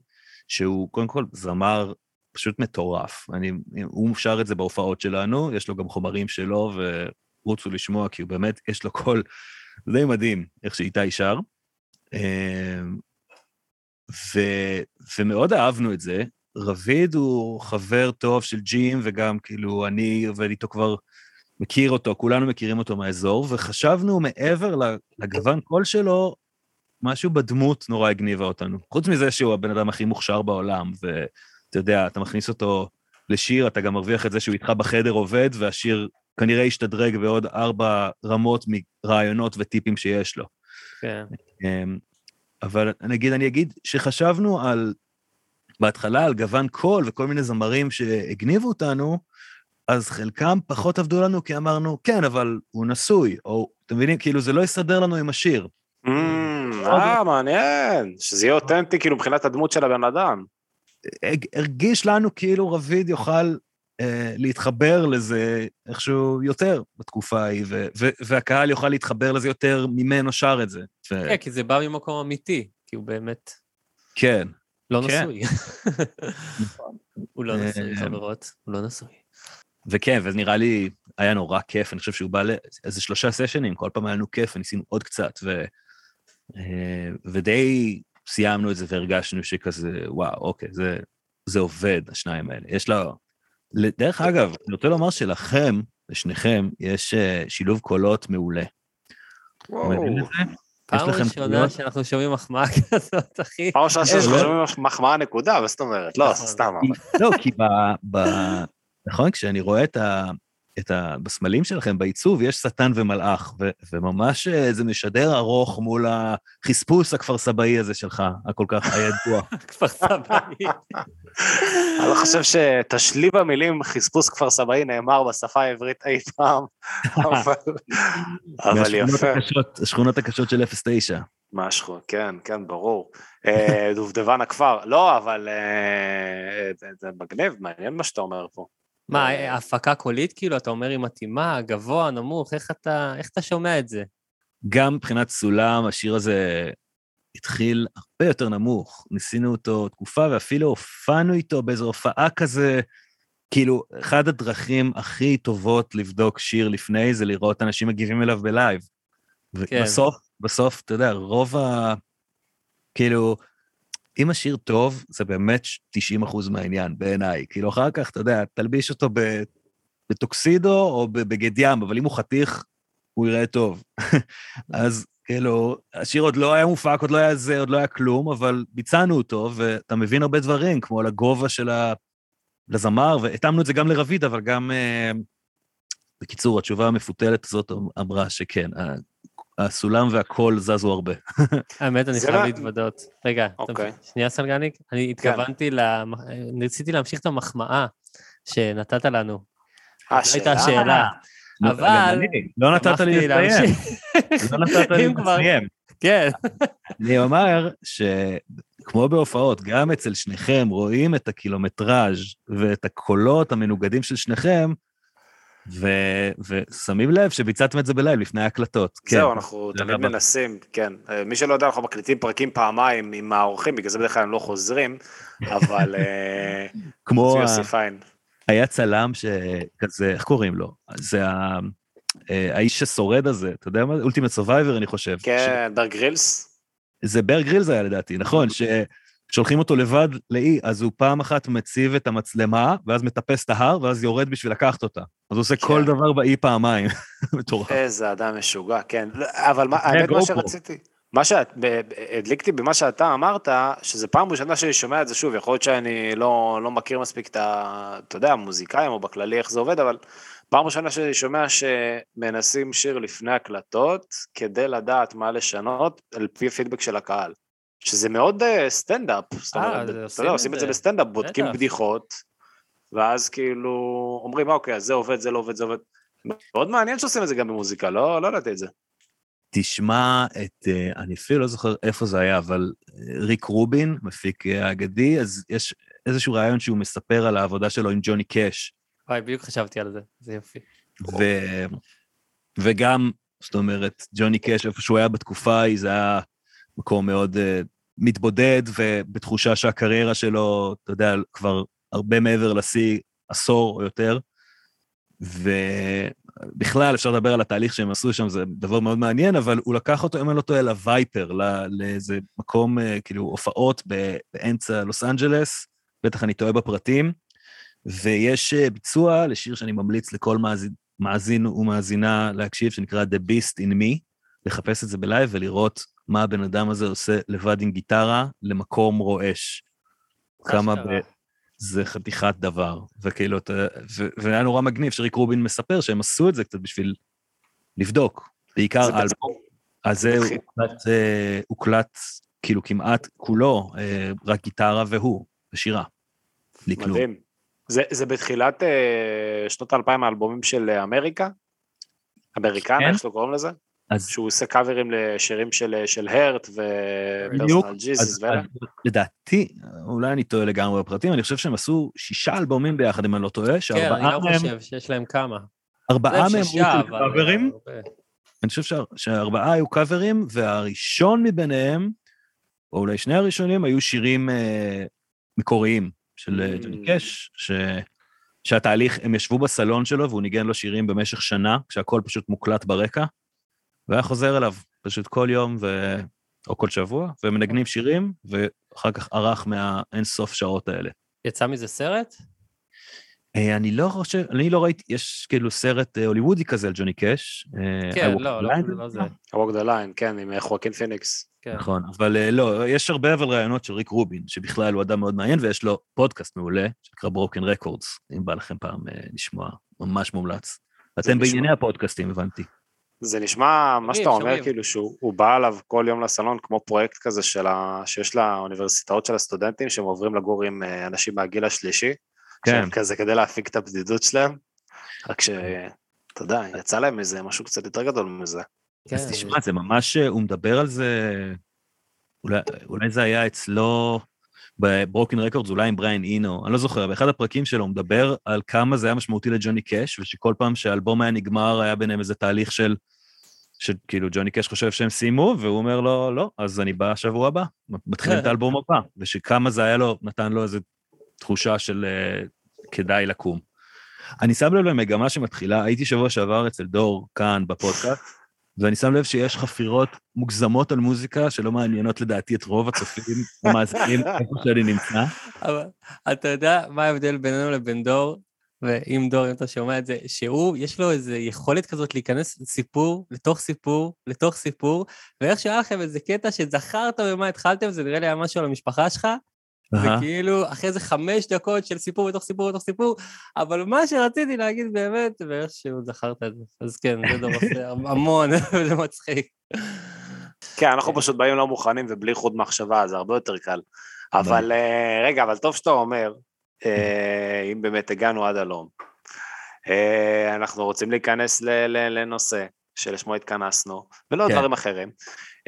שהוא קודם כל זמר פשוט מטורף. אני, הוא שר את זה בהופעות שלנו, יש לו גם חומרים שלו, ורוצו לשמוע, כי הוא באמת, יש לו קול די מדהים, איך שאיתי שר. ו, ומאוד אהבנו את זה, רביד הוא חבר טוב של ג'ים, וגם כאילו אני עובד איתו כבר, מכיר אותו, כולנו מכירים אותו מהאזור, וחשבנו מעבר לגוון קול שלו, משהו בדמות נורא הגניבה אותנו. חוץ מזה שהוא הבן אדם הכי מוכשר בעולם, ואתה יודע, אתה מכניס אותו לשיר, אתה גם מרוויח את זה שהוא איתך בחדר עובד, והשיר כנראה ישתדרג בעוד ארבע רמות מרעיונות וטיפים שיש לו. כן. אבל נגיד, אני אגיד שחשבנו על, בהתחלה על גוון קול וכל מיני זמרים שהגניבו אותנו, אז חלקם פחות עבדו לנו כי אמרנו, כן, אבל הוא נשוי, או, אתם מבינים? כאילו, זה לא יסתדר לנו עם השיר. Mm, אה, מעניין. שזה יהיה אותנטי, כאילו, מבחינת הדמות של הבן אדם. הרגיש לנו כאילו רביד יוכל אה, להתחבר לזה איכשהו יותר בתקופה ההיא, ו- ו- והקהל יוכל להתחבר לזה יותר ממנו שר את זה. ו- כן, כי זה בא ממקום אמיתי, כי הוא באמת כן. לא כן. נשוי. הוא לא נשוי, אה, חברות, הוא לא נשוי. וכן, ונראה לי היה נורא כיף, אני חושב שהוא בא לאיזה שלושה סשנים, כל פעם היה לנו כיף וניסינו עוד קצת, ו... אה, ודי סיימנו את זה והרגשנו שכזה, וואו, אוקיי, זה, זה עובד, השניים האלה. יש לו... דרך אגב, אני רוצה לומר שלכם, לשניכם, יש אה, שילוב קולות מעולה. וואו. פעם ראשונה? שאנחנו שומעים מחמאה כזאת, אחי. פעם ראשונה אה, שחושבים מחמאה נקודה, מה זאת אומרת? לא, נכון. סתם. לא, כי ב... ב... נכון, כשאני רואה את ה... את ה... בסמלים שלכם, בעיצוב, יש שטן ומלאך, ו... וממש אה, זה משדר ארוך מול החספוס הכפר סבאי הזה שלך, הכל כך הידוע. כפר סבאי. אני לא חושב שתשליב המילים חספוס כפר סבאי נאמר בשפה העברית אי פעם, אבל יפה. הקשות- השכונות הקשות של 09. משהו, כן, כן, ברור. אה, דובדבן הכפר. לא, אבל אה, זה- זה מגניב, מעניין מה שאתה אומר פה. מה, הפקה קולית כאילו, אתה אומר היא מתאימה, גבוה, נמוך, איך אתה, איך אתה שומע את זה? גם מבחינת סולם, השיר הזה התחיל הרבה יותר נמוך. ניסינו אותו תקופה, ואפילו הופענו איתו באיזו הופעה כזה. כאילו, אחת הדרכים הכי טובות לבדוק שיר לפני זה לראות אנשים מגיבים אליו בלייב. כן. ובסוף, בסוף, אתה יודע, רוב ה... כאילו, אם השיר טוב, זה באמת 90 אחוז מהעניין, בעיניי. כאילו, אחר כך, אתה יודע, תלביש אותו. בטוקסידו או בבגד ים, אבל אם הוא חתיך, הוא יראה טוב. אז כאילו, השיר עוד לא היה מופק, עוד לא היה זה, עוד לא היה כלום, אבל ביצענו אותו, ואתה מבין הרבה דברים, כמו על הגובה של ה... לזמר, והתאמנו את זה גם לרביד, אבל גם... אה, בקיצור, התשובה המפותלת הזאת אמרה שכן, ה- הסולם והקול זזו הרבה. האמת, אני חייב לא- להתוודות. רגע, אוקיי. שנייה, סלגניק, אני התכוונתי ל... אני רציתי להמשיך את המחמאה שנתת לנו. אה, זו הייתה השאלה. אבל- גם אני, לא נתת לי לסיים. לא נתת לי לסיים. כן. אני אומר שכמו בהופעות, גם אצל שניכם רואים את הקילומטראז' ואת הקולות המנוגדים של שניכם, ו- ושמים לב שביצעתם את זה ב live לפני ההקלטות. כן. זהו, אנחנו זה תמיד רבה. מנסים, כן. אה, מי שלא יודע, אנחנו מקליטים פרקים פעמיים עם האורחים, בגלל זה בדרך כלל הם לא חוזרים, אבל אה, כמו זה ה- יוסי פיין. היה צלם שכזה, איך קוראים לו? זה ה- אה, האיש ששורד הזה, אתה יודע מה? Ultimate survivor, אני חושב. כן, בר גרילס. זה בר גרילס היה לדעתי, נכון? ששולחים אותו לבד לאי, אז הוא פעם אחת מציב את המצלמה, ואז מטפס את ההר, ואז יורד בשביל לקחת אותה. אז הוא עושה כן. כל דבר באי פעמיים. מטורף. איזה אדם משוגע, כן. לא, אבל מה- האמת, מה. שרציתי, מה שהדליקתי במה שאתה אמרת, שזה פעם ראשונה שאני שומע את זה שוב, יכול להיות שאני לא, לא מכיר מספיק את ה... אתה יודע, המוזיקאים או בכללי איך זה עובד, אבל פעם ראשונה שאני שומע שמנסים שיר לפני הקלטות, כדי לדעת מה לשנות, על פי פידבק של הקהל. שזה מאוד אה, סטנדאפ, זאת אה, אומרת, אתה עושים יודע, את עושים את זה. בסטנדאפ, בודקים. בדיחות, ואז כאילו אומרים, אוקיי, אז זה עובד, זה לא עובד, זה עובד. מאוד מעניין שעושים את זה גם במוזיקה, לא, לא ידעתי את זה. תשמע את, אה, אני אפילו לא זוכר איפה זה היה, אבל אה, ריק רובין, מפיק אה, האגדי, אז יש איזשהו רעיון שהוא מספר על העבודה שלו עם ג'וני קאש. וואי, בדיוק חשבתי על זה, זה יופי. ו... וגם, זאת אומרת, ג'וני קאש, איפה שהוא היה בתקופה ההיא, זה היה מקום מאוד uh, מתבודד, ובתחושה שהקריירה שלו, אתה יודע, כבר הרבה מעבר לשיא, עשור או יותר. ובכלל, אפשר לדבר על התהליך שהם עשו שם, זה דבר מאוד מעניין, אבל הוא לקח אותו, אם אני לא טועה, לווייפר, לא- לאיזה מקום, אה, כאילו, הופעות באמצע לוס אנג'לס, בטח אני טועה בפרטים, ויש אה, ביצוע לשיר שאני ממליץ לכל מאזין, מאזין ומאזינה להקשיב, שנקרא The Beast in Me, לחפש את זה בלייב ולראות מה הבן אדם הזה עושה לבד עם גיטרה למקום רועש. כמה ב... זה חתיכת דבר, וכאילו, אתה... ו... והיה נורא מגניב שריק רובין מספר שהם עשו את זה קצת בשביל לבדוק, בעיקר זה האלבום הזה התחיל- הוקלט, אה, הוקלט כאילו כמעט כולו, אה, רק גיטרה והוא, ושירה. מדהים. זה, זה בתחילת אה, שנות האלפיים האלבומים של אמריקה? אמריקנה, כן. איך שאתם קוראים לזה? אז שהוא עושה קאברים לשירים של, של הרט בדיוק, ופרסונל ג'יזוס ואלה. לדעתי, אולי אני טועה לגמרי בפרטים, אני חושב שהם עשו שישה אלבומים ביחד, אם אני לא טועה, כן, אני שארבעה לא מהם, חושב שיש להם כמה. ארבעה מהם היו. קאברים. אני חושב שה- שהארבעה היו קאברים, והראשון מביניהם, או אולי שני הראשונים, היו שירים אה, מקוריים של אה, Mm. ג'וני קאש, ש... שהתהליך, הם ישבו בסלון שלו והוא ניגן לו שירים במשך שנה, כשהכול פשוט מוקלט ברקע, והיה חוזר אליו פשוט כל יום ו... או כל שבוע, ומנגנים שירים, ואחר כך ערך מהאינסוף שעות האלה. יצא מזה סרט? אה, אני לא חושב, אני לא ראיתי, יש כאילו סרט אה, הוליוודי כזה על ג'וני קאש. אה, כן, לא, לא, לא זה. Walk the line, כן, עם חואקין פיניקס. כן. נכון, אבל לא, יש הרבה אבל רעיונות של ריק רובין, שבכלל הוא אדם מאוד מעניין, ויש לו פודקאסט מעולה, שנקרא Broken Records, אם בא לכם פעם לשמוע, ממש מומלץ. אתם בענייני הפודקאסטים, הבנתי. זה נשמע, מה שאתה אומר. כאילו שהוא הוא בא אליו כל יום לסלון כמו פרויקט כזה של ה, שיש לאוניברסיטאות של הסטודנטים, שהם עוברים לגור עם אה, אנשים מהגיל השלישי, כן, שהם כזה כדי להפיג את הבדידות שלהם, רק ש... אתה יודע, יצא להם איזה משהו קצת יותר גדול מזה. כן, אז תשמע, זה ממש, אה, הוא מדבר על זה, אולי, אולי זה היה אצלו בברוקן רקורדס, אולי עם בריין אינו, אני לא זוכר, באחד הפרקים שלו הוא מדבר על כמה זה היה משמעותי לג'וני קאש, ושכל פעם שהאלבום היה נגמר, היה ביניהם איזה תהליך של, שכאילו ג'וני קאש חושב שהם סיימו, והוא אומר לו, לא, אז אני בא שבוע הבא, מתחילים את האלבום הבא, ושכמה זה היה לו, נתן לו איזו תחושה של אה, כדאי לקום. אני שם לב למגמה שמתחילה, הייתי שבוע שעבר אצל דור כאן בפודקאסט, ואני שם לב שיש חפירות מוגזמות על מוזיקה שלא מעניינות לדעתי את רוב הצופים המאזינים איפה שאני נמצא. אבל אתה יודע מה ההבדל בינינו לבין דור? ואם דור, אם אתה שומע את זה, שהוא, יש לו איזו יכולת כזאת להיכנס סיפור, לתוך סיפור, לתוך סיפור, ואיך שהיה לכם איזה קטע שזכרת במה התחלתם, זה נראה לי היה משהו על המשפחה שלך. וכאילו, אחרי איזה חמש דקות של סיפור בתוך סיפור בתוך סיפור, אבל מה שרציתי להגיד באמת, ואיכשהו זכרת את זה. אז כן, זה דור עושה המון, וזה מצחיק. כן, אנחנו פשוט באים לא מוכנים ובלי חוט מחשבה, זה הרבה יותר קל. אבל אה, רגע, אבל טוב שאתה אומר, אם באמת הגענו עד הלום. אה, אנחנו רוצים להיכנס ל- ל- לנושא שלשמו התכנסנו, ולא כן. דברים אחרים.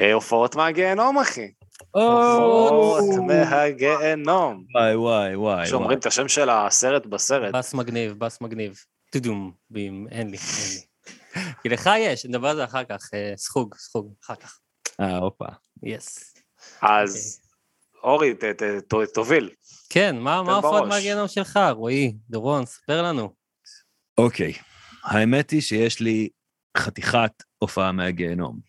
אה, הופעות מהגיהנום, אחי. הופעות מהגיהנום. וואי וואי וואי. שאומרים את השם של הסרט בסרט. בס מגניב, בס מגניב. טודום, בים, אין לי, אין לי. כי לך יש, נדבר על זה אחר כך, אה, סחוג, סחוג, אחר כך. אה, הופה. יס. אז אורי, ת- ת- תוביל. כן, מה ההופעות בראש. מהגיהנום שלך, רועי? דורון, ספר לנו. אוקיי, האמת היא שיש לי חתיכת הופעה מהגיהנום.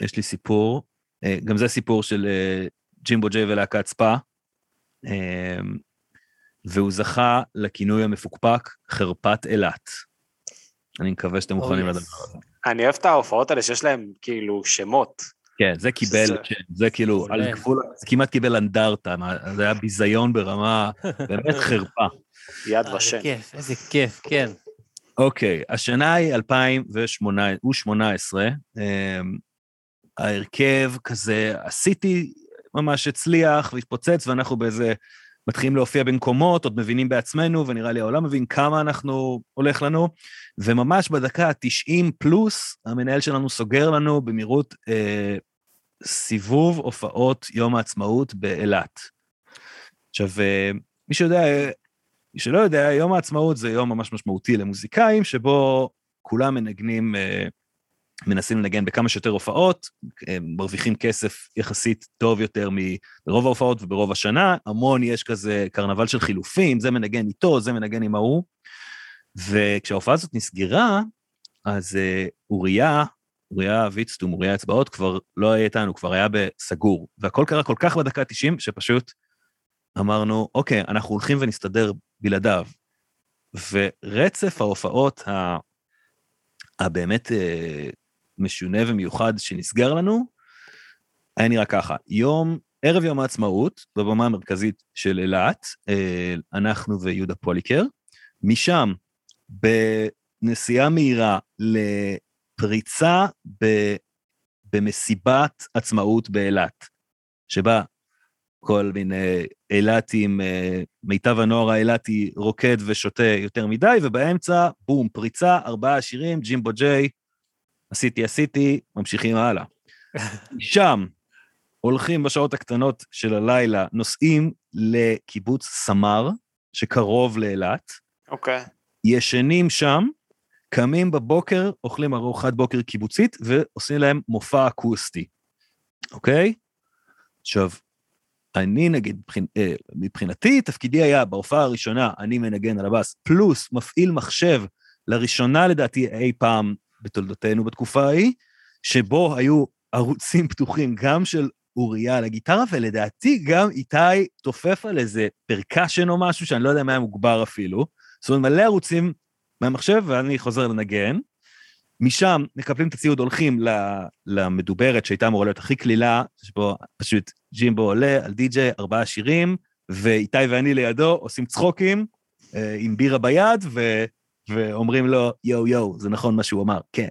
יש לי סיפור, אה, גם זה סיפור של אה, ג'ימבו ג'יי ולהקת ספא, אה, והוא זכה לכינוי המפוקפק חרפת אילת. אני מקווה שאתם מוכנים Oh, yes. לדבר הזה. אני אוהב את ההופעות האלה שיש להם כאילו שמות. כן, זה קיבל, שזה- כן, זה כאילו, מעולה. על גבול, זה כמעט קיבל אנדרטה, זה היה ביזיון ברמה, באמת חרפה. יד אה, ושם. איזה כיף, איזה כיף, כן. אוקיי, השנה היא 2018, אמ, ההרכב כזה, עשיתי, ממש הצליח והתפוצץ, ואנחנו באיזה, מתחילים להופיע במקומות, עוד מבינים בעצמנו, ונראה לי העולם מבין כמה אנחנו, הולך לנו, וממש בדקה ה-90 פלוס, המנהל שלנו סוגר לנו במהירות אה, סיבוב הופעות יום העצמאות באילת. עכשיו, אה, מי שיודע, מי שלא יודע, יום העצמאות זה יום ממש משמעותי למוזיקאים, שבו כולם מנגנים, אה, מנסים לנגן בכמה שיותר הופעות, אה, מרוויחים כסף יחסית טוב יותר מרוב ההופעות וברוב השנה, המון יש כזה קרנבל של חילופים, זה מנגן איתו, זה מנגן עם ההוא. וכשההופעה הזאת נסגרה, אז אוריה, אוריה ויצטום, אוריה אצבעות, כבר לא היה איתנו, כבר היה בסגור. והכל קרה כל כך בדקה ה-90, שפשוט אמרנו, אוקיי, אנחנו הולכים ונסתדר בלעדיו. ורצף ההופעות ה... הבאמת אה, משונה ומיוחד שנסגר לנו, היה נראה ככה, יום, ערב יום העצמאות, בבמה המרכזית של אילת, אה, אנחנו ויהודה פוליקר, משם, בנסיעה מהירה לפריצה ב, במסיבת עצמאות באילת, שבה כל מיני אילתים, אה, מיטב הנוער האילתי רוקד ושותה יותר מדי, ובאמצע, בום, פריצה, ארבעה שירים, ג'ימבו ג'יי, עשיתי, עשיתי, ממשיכים הלאה. שם הולכים בשעות הקטנות של הלילה, נוסעים לקיבוץ סמר, שקרוב לאילת, אוקיי. ישנים שם, קמים בבוקר, אוכלים ארוחת בוקר קיבוצית, ועושים להם מופע אקוסטי, אוקיי? עכשיו, אני נגיד. אה, מבחינתי, תפקידי היה בהופעה הראשונה, אני מנגן על הבאס, פלוס מפעיל מחשב, לראשונה לדעתי אי פעם בתולדותינו בתקופה ההיא, שבו היו ערוצים פתוחים גם של אוריה על הגיטרה, ולדעתי גם איתי תופף על איזה פרקשן או משהו, שאני לא יודע מה היה מוגבר אפילו. זאת אומרת, מלא ערוצים מהמחשב, ואני חוזר לנגן. משם מקבלים את הציוד, הולכים למדוברת שהייתה אמורה להיות הכי קלילה, שבו פשוט ג'ימבו עולה על די-ג'יי, ארבעה שירים, ואיתי ואני לידו עושים צחוקים אה, עם בירה ביד, ו, ואומרים לו, יואו יואו, זה נכון מה שהוא אמר, כן.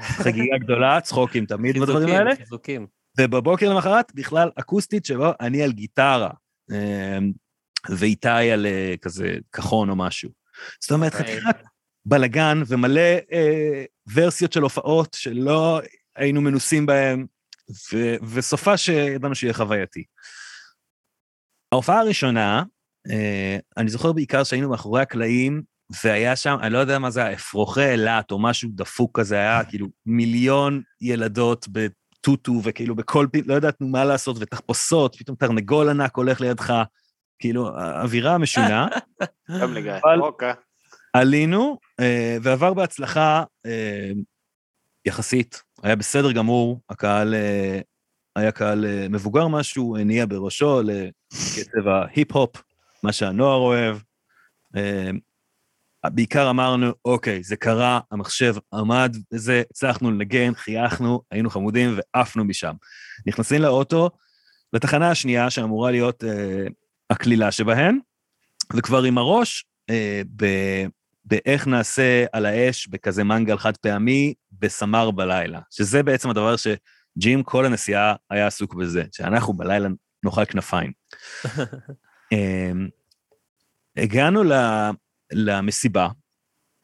חגיגה גדולה, צחוקים תמיד בדברים האלה. חיזוקים, חיזוקים. ובבוקר למחרת בכלל אקוסטית שבו אני על גיטרה, אה, ואיתי על אה, כזה כחון או משהו. זאת אומרת, אוקיי. חתיכת בלגן ומלא אה, ורסיות של הופעות שלא היינו מנוסים בהן, ו- וסופה שידענו שיהיה חווייתי. ההופעה הראשונה, אה, אני זוכר בעיקר שהיינו מאחורי הקלעים, והיה שם, אני לא יודע מה זה אפרוחי אילת או משהו דפוק כזה, היה כאילו מיליון ילדות בטוטו, וכאילו בכל לא ידענו מה לעשות, ותחפושות, פתאום תרנגול ענק הולך לידך, כאילו, אווירה משונה. גם. אבל- אוקיי. עלינו, אה, ועבר בהצלחה אה, יחסית, היה בסדר גמור, הקהל אה, היה קהל מבוגר משהו, הניע בראשו לקצב ההיפ-הופ, מה שהנוער אוהב. בעיקר אמרנו, אוקיי, זה קרה, המחשב עמד בזה, הצלחנו לנגן, חייכנו, היינו חמודים ועפנו משם. נכנסים לאוטו, לתחנה השנייה, שאמורה להיות אה, הקלילה שבהן, וכבר עם הראש אה, ב- באיך נעשה על האש בכזה מנגל חד פעמי בסמר בלילה, שזה בעצם הדבר שג'ים כל הנסיעה היה עסוק בזה, שאנחנו בלילה נאכל כנפיים. אמ, הגענו ל- למסיבה,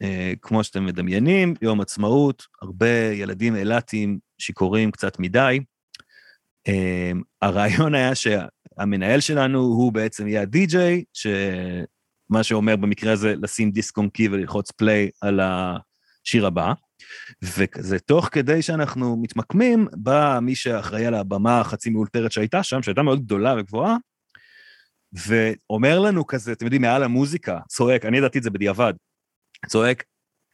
אה, כמו שאתם מדמיינים, יום עצמאות, הרבה ילדים אילתים שיכורים קצת מדי. אמ, הרעיון היה שהמנהל שלנו הוא בעצם יהיה הדי-ג'יי, שמה שאומר במקרה הזה לשים דיסק און קי וללחוץ פליי על השיר הבא. וכזה, תוך כדי שאנחנו מתמקמים, בא מי שאחראי על הבמה החצי מאולתרת שהייתה שם, שהייתה מאוד גדולה וגבוהה, ואומר לנו כזה, אתם יודעים, מעל המוזיקה, צועק, אני ידעתי את זה בדיעבד, צועק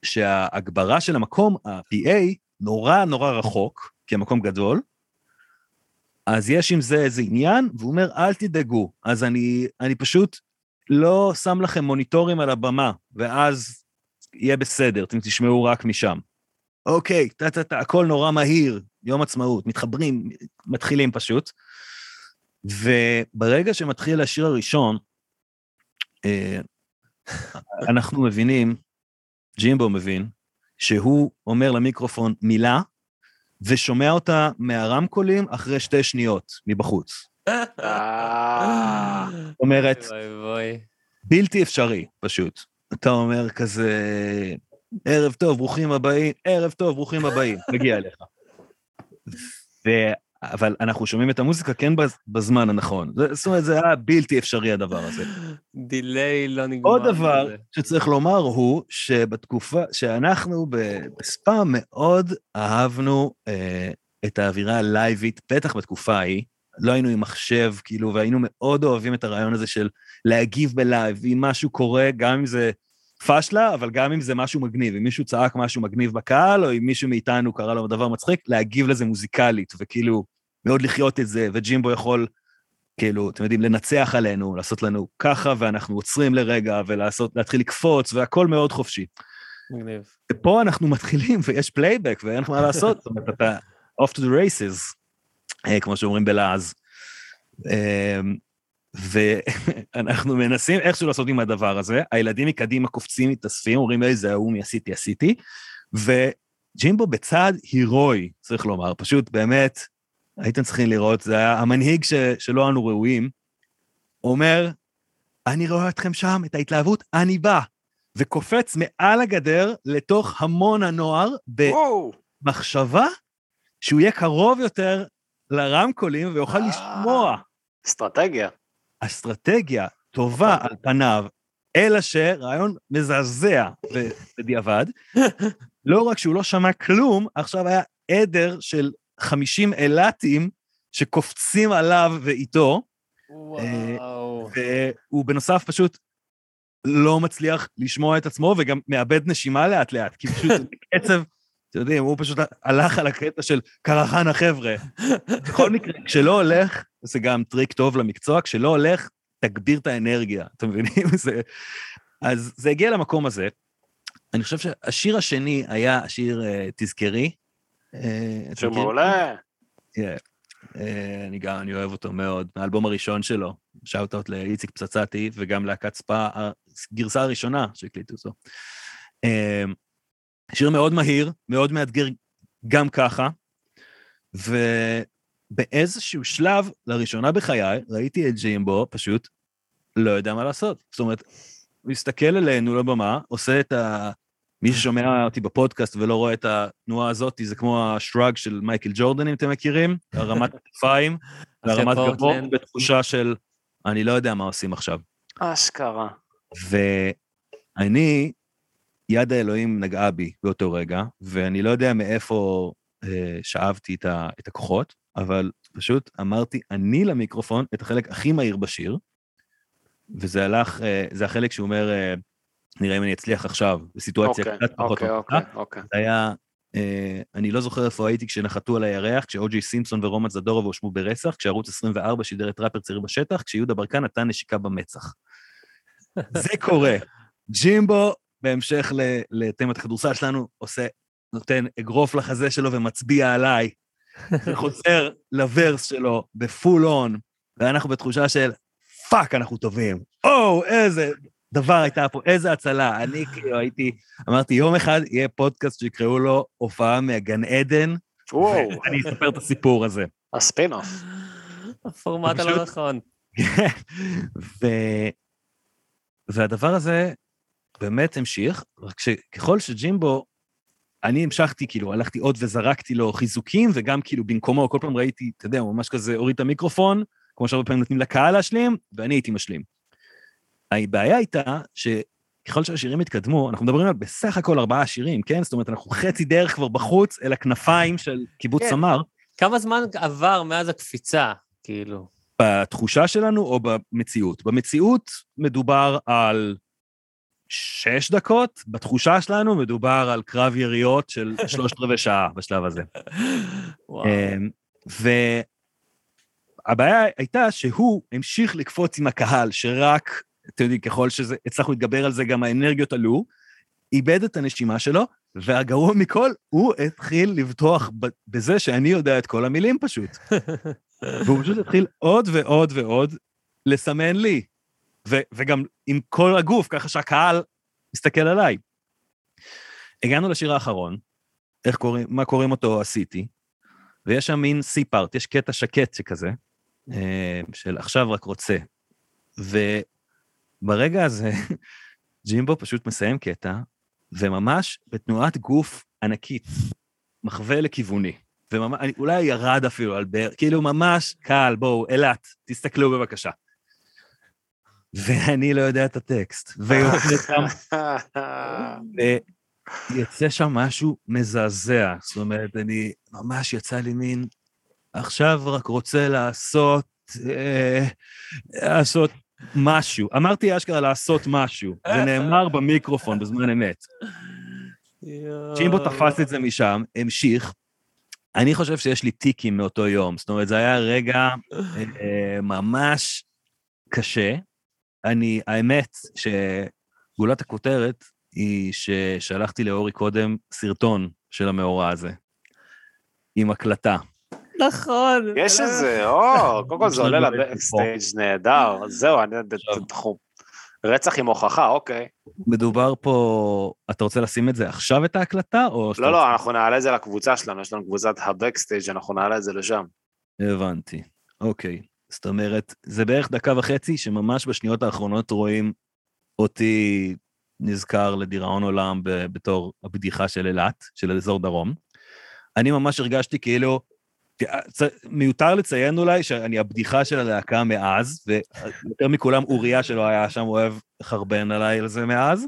שההגברה של המקום, ה-PA, נורא נורא רחוק, כי המקום גדול, אז יש עם זה איזה עניין, והוא אומר, אל תדאגו, אז אני, אני פשוט לא שם לכם מוניטורים על הבמה, ואז יהיה בסדר, אתם תשמעו רק משם. אוקיי, טה-טה-טה, הכל נורא מהיר, יום עצמאות, מתחברים, מתחילים פשוט. וברגע שמתחיל השיר הראשון, אה, אנחנו מבינים, ג'ימבו מבין, שהוא אומר למיקרופון מילה, ושומע אותה מהרמקולים אחרי שתי שניות מבחוץ. אה, זאת אומרת, אוי ואבוי. בלתי אפשרי, פשוט. אתה אומר כזה, ערב טוב, ברוכים הבאים, ערב טוב, ברוכים הבאים, מגיע אליך. אבל אנחנו שומעים את המוזיקה כן בז- בזמן הנכון. זאת אומרת, זה היה בלתי אפשרי הדבר הזה. delay לא נגמר. עוד דבר. שצריך לומר הוא שבתקופה, שאנחנו בספאם מאוד אהבנו אה, את האווירה הלייבית, בטח בתקופה ההיא. לא היינו עם מחשב, כאילו, והיינו מאוד אוהבים את הרעיון הזה של להגיב ב live, אם משהו קורה, גם אם זה פשלה, אבל גם אם זה משהו מגניב, אם מישהו צעק משהו מגניב בקהל, או אם מישהו מאיתנו קרא לו דבר מצחיק, להגיב לזה מוזיקלית, וכאילו, מאוד לחיות את זה, וג'ימבו יכול, כאילו, אתם יודעים, לנצח עלינו, לעשות לנו ככה, ואנחנו עוצרים לרגע, ולעשות, להתחיל לקפוץ, והכל מאוד חופשי. מגניב. ופה אנחנו מתחילים, ויש פלייבק, ואין לך מה לעשות, זאת אומרת, אתה off to the races, אה, כמו שאומרים בלעז. ואנחנו מנסים איכשהו לעשות עם הדבר הזה, הילדים מקדימה קופצים, מתאספים, אומרים, איזה ההוא, מי עשיתי, עשיתי, וג'ימבו בצעד הירואי, צריך לומר, פשוט באמת, הייתם צריכים לראות, זה היה המנהיג ש, שלא אנו ראויים, אומר, אני רואה אתכם שם, את ההתלהבות, אני בא. וקופץ מעל הגדר לתוך המון הנוער, ב- וואו. מחשבה שהוא יהיה קרוב יותר לרמקולים ויוכל אה. לשמוע. אסטרטגיה. אסטרטגיה טובה על פניו, אלא שרעיון מזעזע בדיעבד. לא רק שהוא לא שמע כלום, עכשיו היה עדר של 50 אילתים שקופצים עליו ואיתו, וואו. והוא בנוסף פשוט לא מצליח לשמוע את עצמו וגם מאבד נשימה לאט לאט, כי פשוט קצב, אתם יודעים, הוא פשוט הלך על הקטע של קרחנה חבר'ה. בכל מקרה, כשלא הולך, זה גם טריק טוב למקצוע, כשלא הולך, תגביר את האנרגיה, אתם מבינים? זה... אז זה הגיע למקום הזה. אני חושב שהשיר השני היה השיר אה, תזכרי. אה, שיר מכירים? מעולה. אה, אני גם, אני אוהב אותו מאוד, מהאלבום הראשון שלו, shout-out לאיציק פצצתי, וגם להקת ספאם, הגרסה הראשונה שהקליטו אותו. שיר מאוד מהיר, מאוד מאתגר גם ככה, ובאיזשהו שלב, לראשונה בחיי, ראיתי את ג'ימבו פשוט לא יודע מה לעשות. זאת אומרת, הוא הסתכל אלינו לבמה, עושה את ה... מי ששומע אותי בפודקאסט ולא רואה את התנועה הזאת, זה כמו השרג של מייקל ג'ורדן, אם אתם מכירים, הרמת כתפיים, והרמת גבוה. בתחושה של, אני לא יודע מה עושים עכשיו. אשכרה. ואני, יד האלוהים נגעה בי באותו רגע, ואני לא יודע מאיפה אה, שאבתי את, ה, את הכוחות, אבל פשוט אמרתי אני למיקרופון את החלק הכי מהיר בשיר, וזה הלך, אה, זה החלק שהוא אומר, אה, נראה אם אני אצליח עכשיו, בסיטואציה אוקיי, קצת פחות אוקיי, טובה. אוקיי, אוקיי. זה היה, אה, אני לא זוכר איפה הייתי כשנחתו על הירח, כשאוג'י סימפסון ורומן זדורוב הואשמו ברצח, כשערוץ 24 שידר את ראפר צעיר בשטח, כשיהודה ברקן נתן נשיקה במצח. זה קורה. ג'ימבו, בהמשך ל- לתמת הכדורסל שלנו, עושה, נותן אגרוף לחזה שלו ומצביע עליי, וחוזר לוורס שלו בפול און, ואנחנו בתחושה של fuck, אנחנו טובים. או, איזה דבר הייתה פה, איזה הצלה. אני כאילו הייתי, אמרתי, יום אחד יהיה פודקאסט שיקראו לו הופעה מהגן עדן, ואני אספר את הסיפור הזה. הספין-אוף. הפורמט הלא נכון. והדבר הזה באמת המשיך, רק שככל שג'ימבו, אני המשכתי, כאילו, הלכתי עוד וזרקתי לו חיזוקים, וגם כאילו במקומו, כל פעם ראיתי, אתה יודע, הוא ממש כזה הוריד את המיקרופון, כמו שהרבה פעמים נותנים לקהל להשלים, ואני הייתי משלים. הבעיה הייתה שככל שהשירים התקדמו, אנחנו מדברים על בסך הכל ארבעה שירים, כן? זאת אומרת, אנחנו חצי דרך כבר בחוץ, אל הכנפיים של קיבוץ כן. סמר. כמה זמן עבר מאז הקפיצה, כאילו? בתחושה שלנו או במציאות? במציאות מדובר על שש דקות, בתחושה שלנו מדובר על קרב יריות של שלושת רבעי שעה בשלב הזה. אמ, והבעיה הייתה שהוא המשיך לקפוץ עם הקהל, שרק, אתם יודעים, ככל שהצלחנו להתגבר על זה, גם האנרגיות עלו, איבד את הנשימה שלו, והגרוע מכל, הוא התחיל לבטוח בזה שאני יודע את כל המילים פשוט. והוא פשוט התחיל עוד ועוד ועוד לסמן לי, ו- וגם עם כל הגוף, ככה שהקהל מסתכל עליי. הגענו לשיר האחרון, איך קוראים, מה קוראים אותו עשיתי, ויש שם מין סי פארט, יש קטע שקט שכזה, אה, של עכשיו רק רוצה. וברגע הזה, ג'ימבו פשוט מסיים קטע, וממש בתנועת גוף ענקית, מחווה לכיווני. וממש, אני- אולי ירד אפילו על באר, כאילו ממש קל, בואו, אילת, תסתכלו בבקשה. ואני לא יודע את הטקסט, ויוצא שם משהו מזעזע. זאת אומרת, אני ממש יצא לי מין, עכשיו רק רוצה לעשות, אה, לעשות משהו. אמרתי אשכרה לעשות משהו, זה נאמר במיקרופון בזמן אמת. צ'ימבו תפס את זה משם, המשיך. אני חושב שיש לי טיקים מאותו יום, זאת אומרת, זה היה רגע אה, ממש קשה. אני, האמת שגולת הכותרת היא ששלחתי לאורי קודם סרטון של המאורע הזה, עם הקלטה. נכון. יש את זה, או, קודם כל זה עולה לבקסטייג' נהדר, זהו, אני... אנחנו- רצח עם הוכחה, אוקיי. מדובר פה, אתה רוצה לשים את זה עכשיו, את ההקלטה, או... לא, לא, אנחנו נעלה את זה לקבוצה שלנו, יש לנו קבוצת הבקסטייג', אנחנו נעלה את זה לשם. הבנתי, אוקיי. זאת אומרת, זה בערך דקה וחצי שממש בשניות האחרונות רואים אותי נזכר לדיראון עולם בתור הבדיחה של אילת, של אזור דרום. אני ממש הרגשתי כאילו, מיותר לציין אולי שאני הבדיחה של הלהקה מאז, ויותר מכולם אוריה שלא היה שם אוהב לחרבן עליי על זה מאז,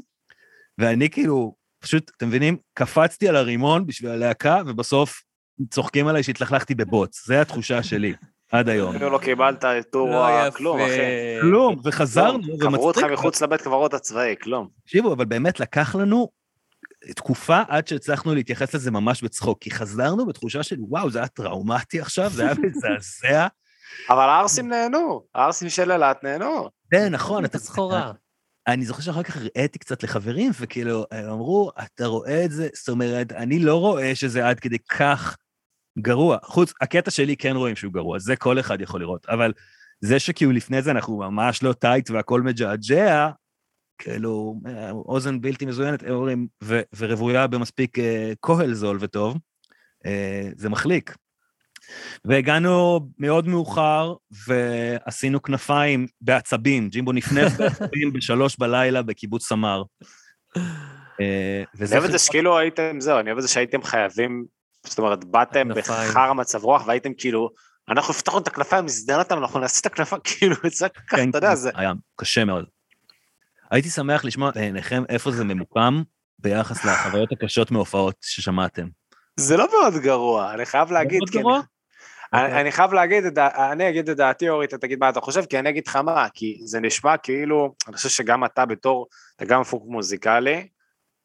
ואני כאילו, פשוט, אתם מבינים? קפצתי על הרימון בשביל הלהקה, ובסוף צוחקים עליי שהתלכלכתי בבוץ. זו התחושה שלי, עד היום. אפילו לא קיבלת את טור לא כלום. אחי. כלום, וחזרנו, קברו אותך ומצחיק. מחוץ לבית קברות הצבאי, כלום. תקשיבו, אבל באמת לקח לנו תקופה עד שהצלחנו להתייחס לזה ממש בצחוק, כי חזרנו בתחושה של וואו, זה היה טראומטי עכשיו, זה היה מזעזע. אבל הערסים נהנו, הערסים של אילת נהנו. זה נכון, את אתה הסחורה. אני זוכר שאחר כך הראיתי קצת לחברים, וכאילו, הם אמרו, אתה רואה את זה? זאת אומרת, אני לא רואה שזה עד כדי כך גרוע. חוץ, הקטע שלי כן רואים שהוא גרוע, זה כל אחד יכול לראות, אבל זה שכאילו לפני זה אנחנו ממש לא טייט והכל מג'עג'ע, כאילו, אה, אוזן בלתי מזוינת, הם אומרים, ו- ורוויה במספיק אה, כהל זול וטוב, אה, זה מחליק. והגענו מאוד מאוחר, ועשינו כנפיים בעצבים, ג'ימבו נפנף בעצבים בשלוש בלילה בקיבוץ סמר. אה, אני אוהב את זה שכאילו הייתם, זהו, אני אוהב את זה שהייתם חייבים, זאת אומרת, באתם. בחרא מצב רוח והייתם כאילו, אנחנו הבטחנו את הכנפיים, הזדנתם, אנחנו נעשה את הכנפיים, כאילו, זה ככה, כן, אתה יודע, זה... היה קשה מאוד. הייתי שמח לשמוע בעיניכם איפה זה ממוקם ביחס לחוויות הקשות מהופעות ששמעתם. זה לא מאוד גרוע, אני חייב להגיד, מאוד גרוע? אני- אני חייב להגיד, אני אגיד את דעתי, אורי, אתה תגיד מה אתה חושב, כי אני אגיד לך מה, כי זה נשמע כאילו, אני חושב שגם אתה בתור, אתה גם פוק מוזיקלי,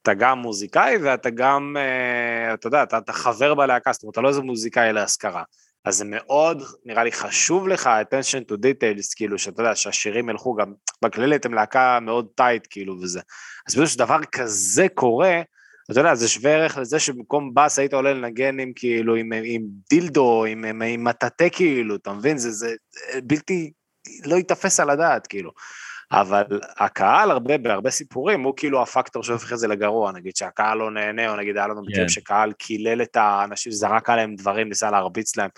אתה גם מוזיקאי ואתה גם, אה, אתה יודע, אתה, אתה חבר בלהקה, זאת אומרת, אתה לא איזה מוזיקאי להשכרה. אז זה מאוד, נראה לי, חשוב לך, attention to details, כאילו, שאתה יודע, שהשירים ילכו גם, בכללי אתם להקה מאוד טייט, כאילו, וזה. אז בגלל שדבר כזה קורה, אתה יודע, זה שווה ערך לזה שבמקום בס היית עולה לנגן עם כאילו, עם, עם דילדו, עם, עם, עם מטאטא כאילו, אתה מבין? זה, זה בלתי, לא ייתפס על הדעת, כאילו. אבל הקהל הרבה, בהרבה סיפורים, הוא כאילו הפקטור שהופך את זה לגרוע, נגיד שהקהל לא נהנה, או נגיד היה לנו מקרים כן. שקהל קילל את האנשים, זרק עליהם דברים, ניסה להרביץ להם.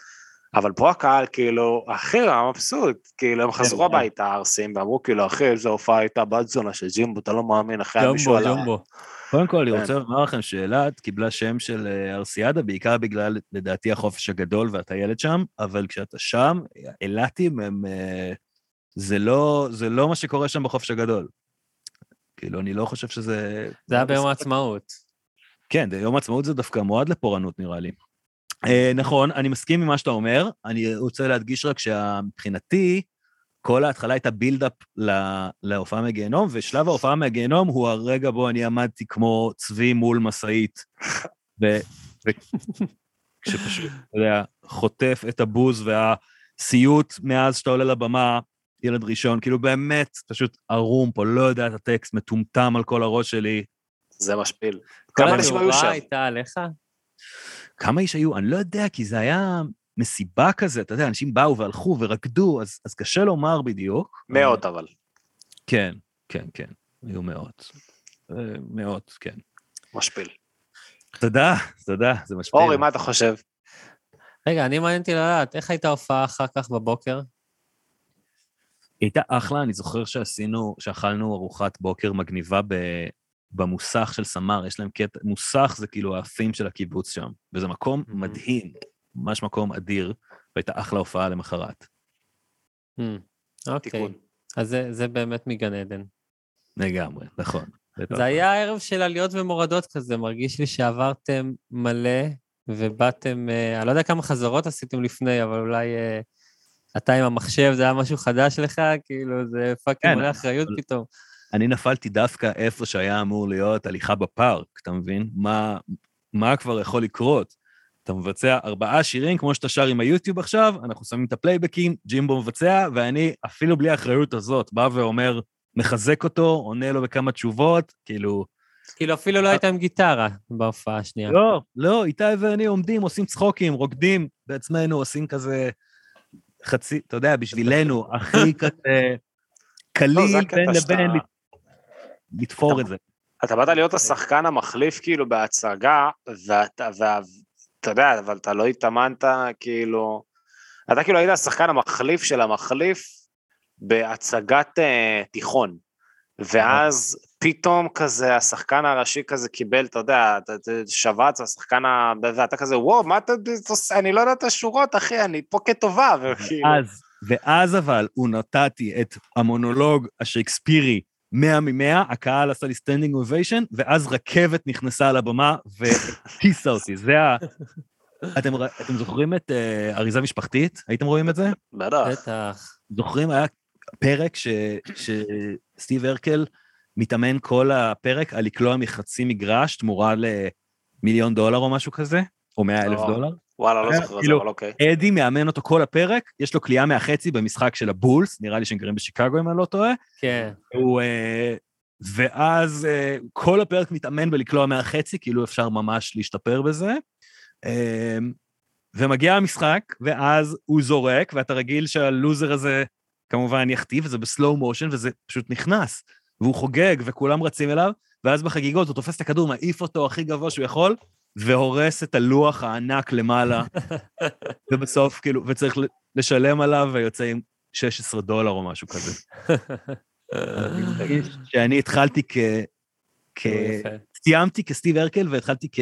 אבל פה הקהל כאילו, אחי, היה מבסוט, כאילו הם חזרו כן. הביתה הערסים, ואמרו כאילו, אחי, איזה הופעה הייתה בת זונה של ג'ימבו, אתה לא מאמין, אחי, היה מישהו ג'ומבו, על ה... ג'ומבו. קודם כל, אני כן. רוצה לומר לכם שאילת קיבלה שם של אה, ארסיאדה, בעיקר בגלל, לדעתי, החופש הגדול והטיילת שם, אבל כשאתה שם, אילתים הם... זה לא, זה לא מה שקורה שם בחופש הגדול. כאילו, אני לא חושב שזה... זה היה ביום העצמאות. כן, יום העצמאות זה דווקא מועד לפורענות, נראה לי. אה, נכון, אני מסכים עם מה שאתה אומר. אני רוצה להדגיש רק שמבחינתי, כל ההתחלה הייתה בילדאפ להופעה מהגיהנום, ושלב ההופעה מהגיהנום הוא הרגע בו אני עמדתי כמו צבי מול משאית, ו- ו- שפשוט, אתה יודע, חוטף את הבוז והסיוט מאז שאתה עולה לבמה, ילד ראשון, כאילו באמת, פשוט ערום פה, לא יודע את הטקסט, מטומטם על כל הראש שלי. זה משפיל. כמה אנשים היו שם? הייתה עליך? כמה איש היו? אני לא יודע, כי זה היה מסיבה כזה, אתה יודע, אנשים באו והלכו ורקדו, אז, אז קשה לומר בדיוק. מאות אבל. כן, כן, כן, היו מאות. אה, מאות, כן. משפיל. תודה, תודה, זה משפיע. אורי, מה אתה חושב? רגע, אני מעניין אותי לדעת, איך הייתה ההופעה אחר כך בבוקר? היא הייתה אחלה, אני זוכר שעשינו, שאכלנו ארוחת בוקר מגניבה ב, במוסך של סמר, יש להם קטע, מוסך זה כאילו האפים של הקיבוץ שם, וזה מקום Mhm. מדהים, ממש מקום אדיר, והייתה אחלה הופעה למחרת. Hmm, אוקיי, תיקון. אז זה- זה באמת מגן עדן. לגמרי, נכון. זה היה ערב של עליות ומורדות כזה, מרגיש לי שעברתם מלא ובאתם, אה, אני לא יודע כמה חזרות עשיתם לפני, אבל אולי אה, אתה עם המחשב, זה היה משהו חדש לך, כאילו, זה fucking כן, מלא אחריות פתאום. אני נפלתי דווקא איפה שהיה אמור להיות הליכה בפארק, אתה מבין? מה, מה כבר יכול לקרות? אתה מבצע ארבעה שירים כמו שאתה שר עם היוטיוב עכשיו, אנחנו שמים את הפלייבקים, ג'ימבו מבצע, ואני אפילו בלי האחריות הזאת בא ואומר, מחזק אותו, עונה לו בכמה תשובות, כאילו, כאילו, אפילו לא היית עם גיטרה בהופעה השנייה. לא, לא, איתי ואני עומדים, עושים צחוקים, רוקדים בעצמנו, עושים כזה חצי, אתה יודע, בשבילנו, הכי כזה לא, קליל בין לבין לת- לתפור את זה. אתה באת להיות השחקן המחליף כאילו בהצגה, ואתה, יודע, אבל אתה לא התאמנת כאילו, אתה כאילו היית השחקן המחליף של המחליף בהצגת אה, תיכון, ואז פתאום כזה, השחקן הראשי כזה קיבל, אתה יודע, אתה- אתה- שבץ, השחקן ה... ואתה כזה, וואו, מה אתה עושה? אני לא יודע את השורות, אחי, אני פה כטובה, וכאילו... אז, ואז אבל הוא נתתי את המונולוג השייקספירי 100 מ-100, הקהל עשה לי standing ovation, ואז רכבת נכנסה לבמה והטיסה אותי. זה ה... אתם, אתם זוכרים את uh, אריזה משפחתית? הייתם רואים את זה? בטח. זוכרים? היה פרק ש- שסטיב הרקל מתאמן כל הפרק על לקלוע מחצי מגרש תמורה למיליון דולר או משהו כזה, או מאה אלף לא. דולר. וואלה, לא היה זוכר את זה, כאילו- אבל אוקיי. אדי מאמן אותו כל הפרק, יש לו כליאה מהחצי במשחק של הבולס, נראה לי שהם גרים בשיקגו אם אני לא טועה. כן. הוא, אה, ואז אה, כל הפרק מתאמן בלקלוע מהחצי, כאילו אפשר ממש להשתפר בזה. אה, ומגיע המשחק, ואז הוא זורק, ואתה רגיל שהלוזר הזה כמובן יכתיב, וזה בסלואו מושן, וזה פשוט נכנס. והוא חוגג, וכולם רצים אליו, ואז בחגיגות הוא תופס את הכדור, מעיף אותו הכי גבוה שהוא יכול, והורס את הלוח הענק למעלה, ובסוף, כאילו, וצריך לשלם עליו, ויוצא עם 16 דולר או משהו כזה. אני מרגיש שאני התחלתי כ... כ... יפה. סיימתי כסטיב הרקל והתחלתי כ...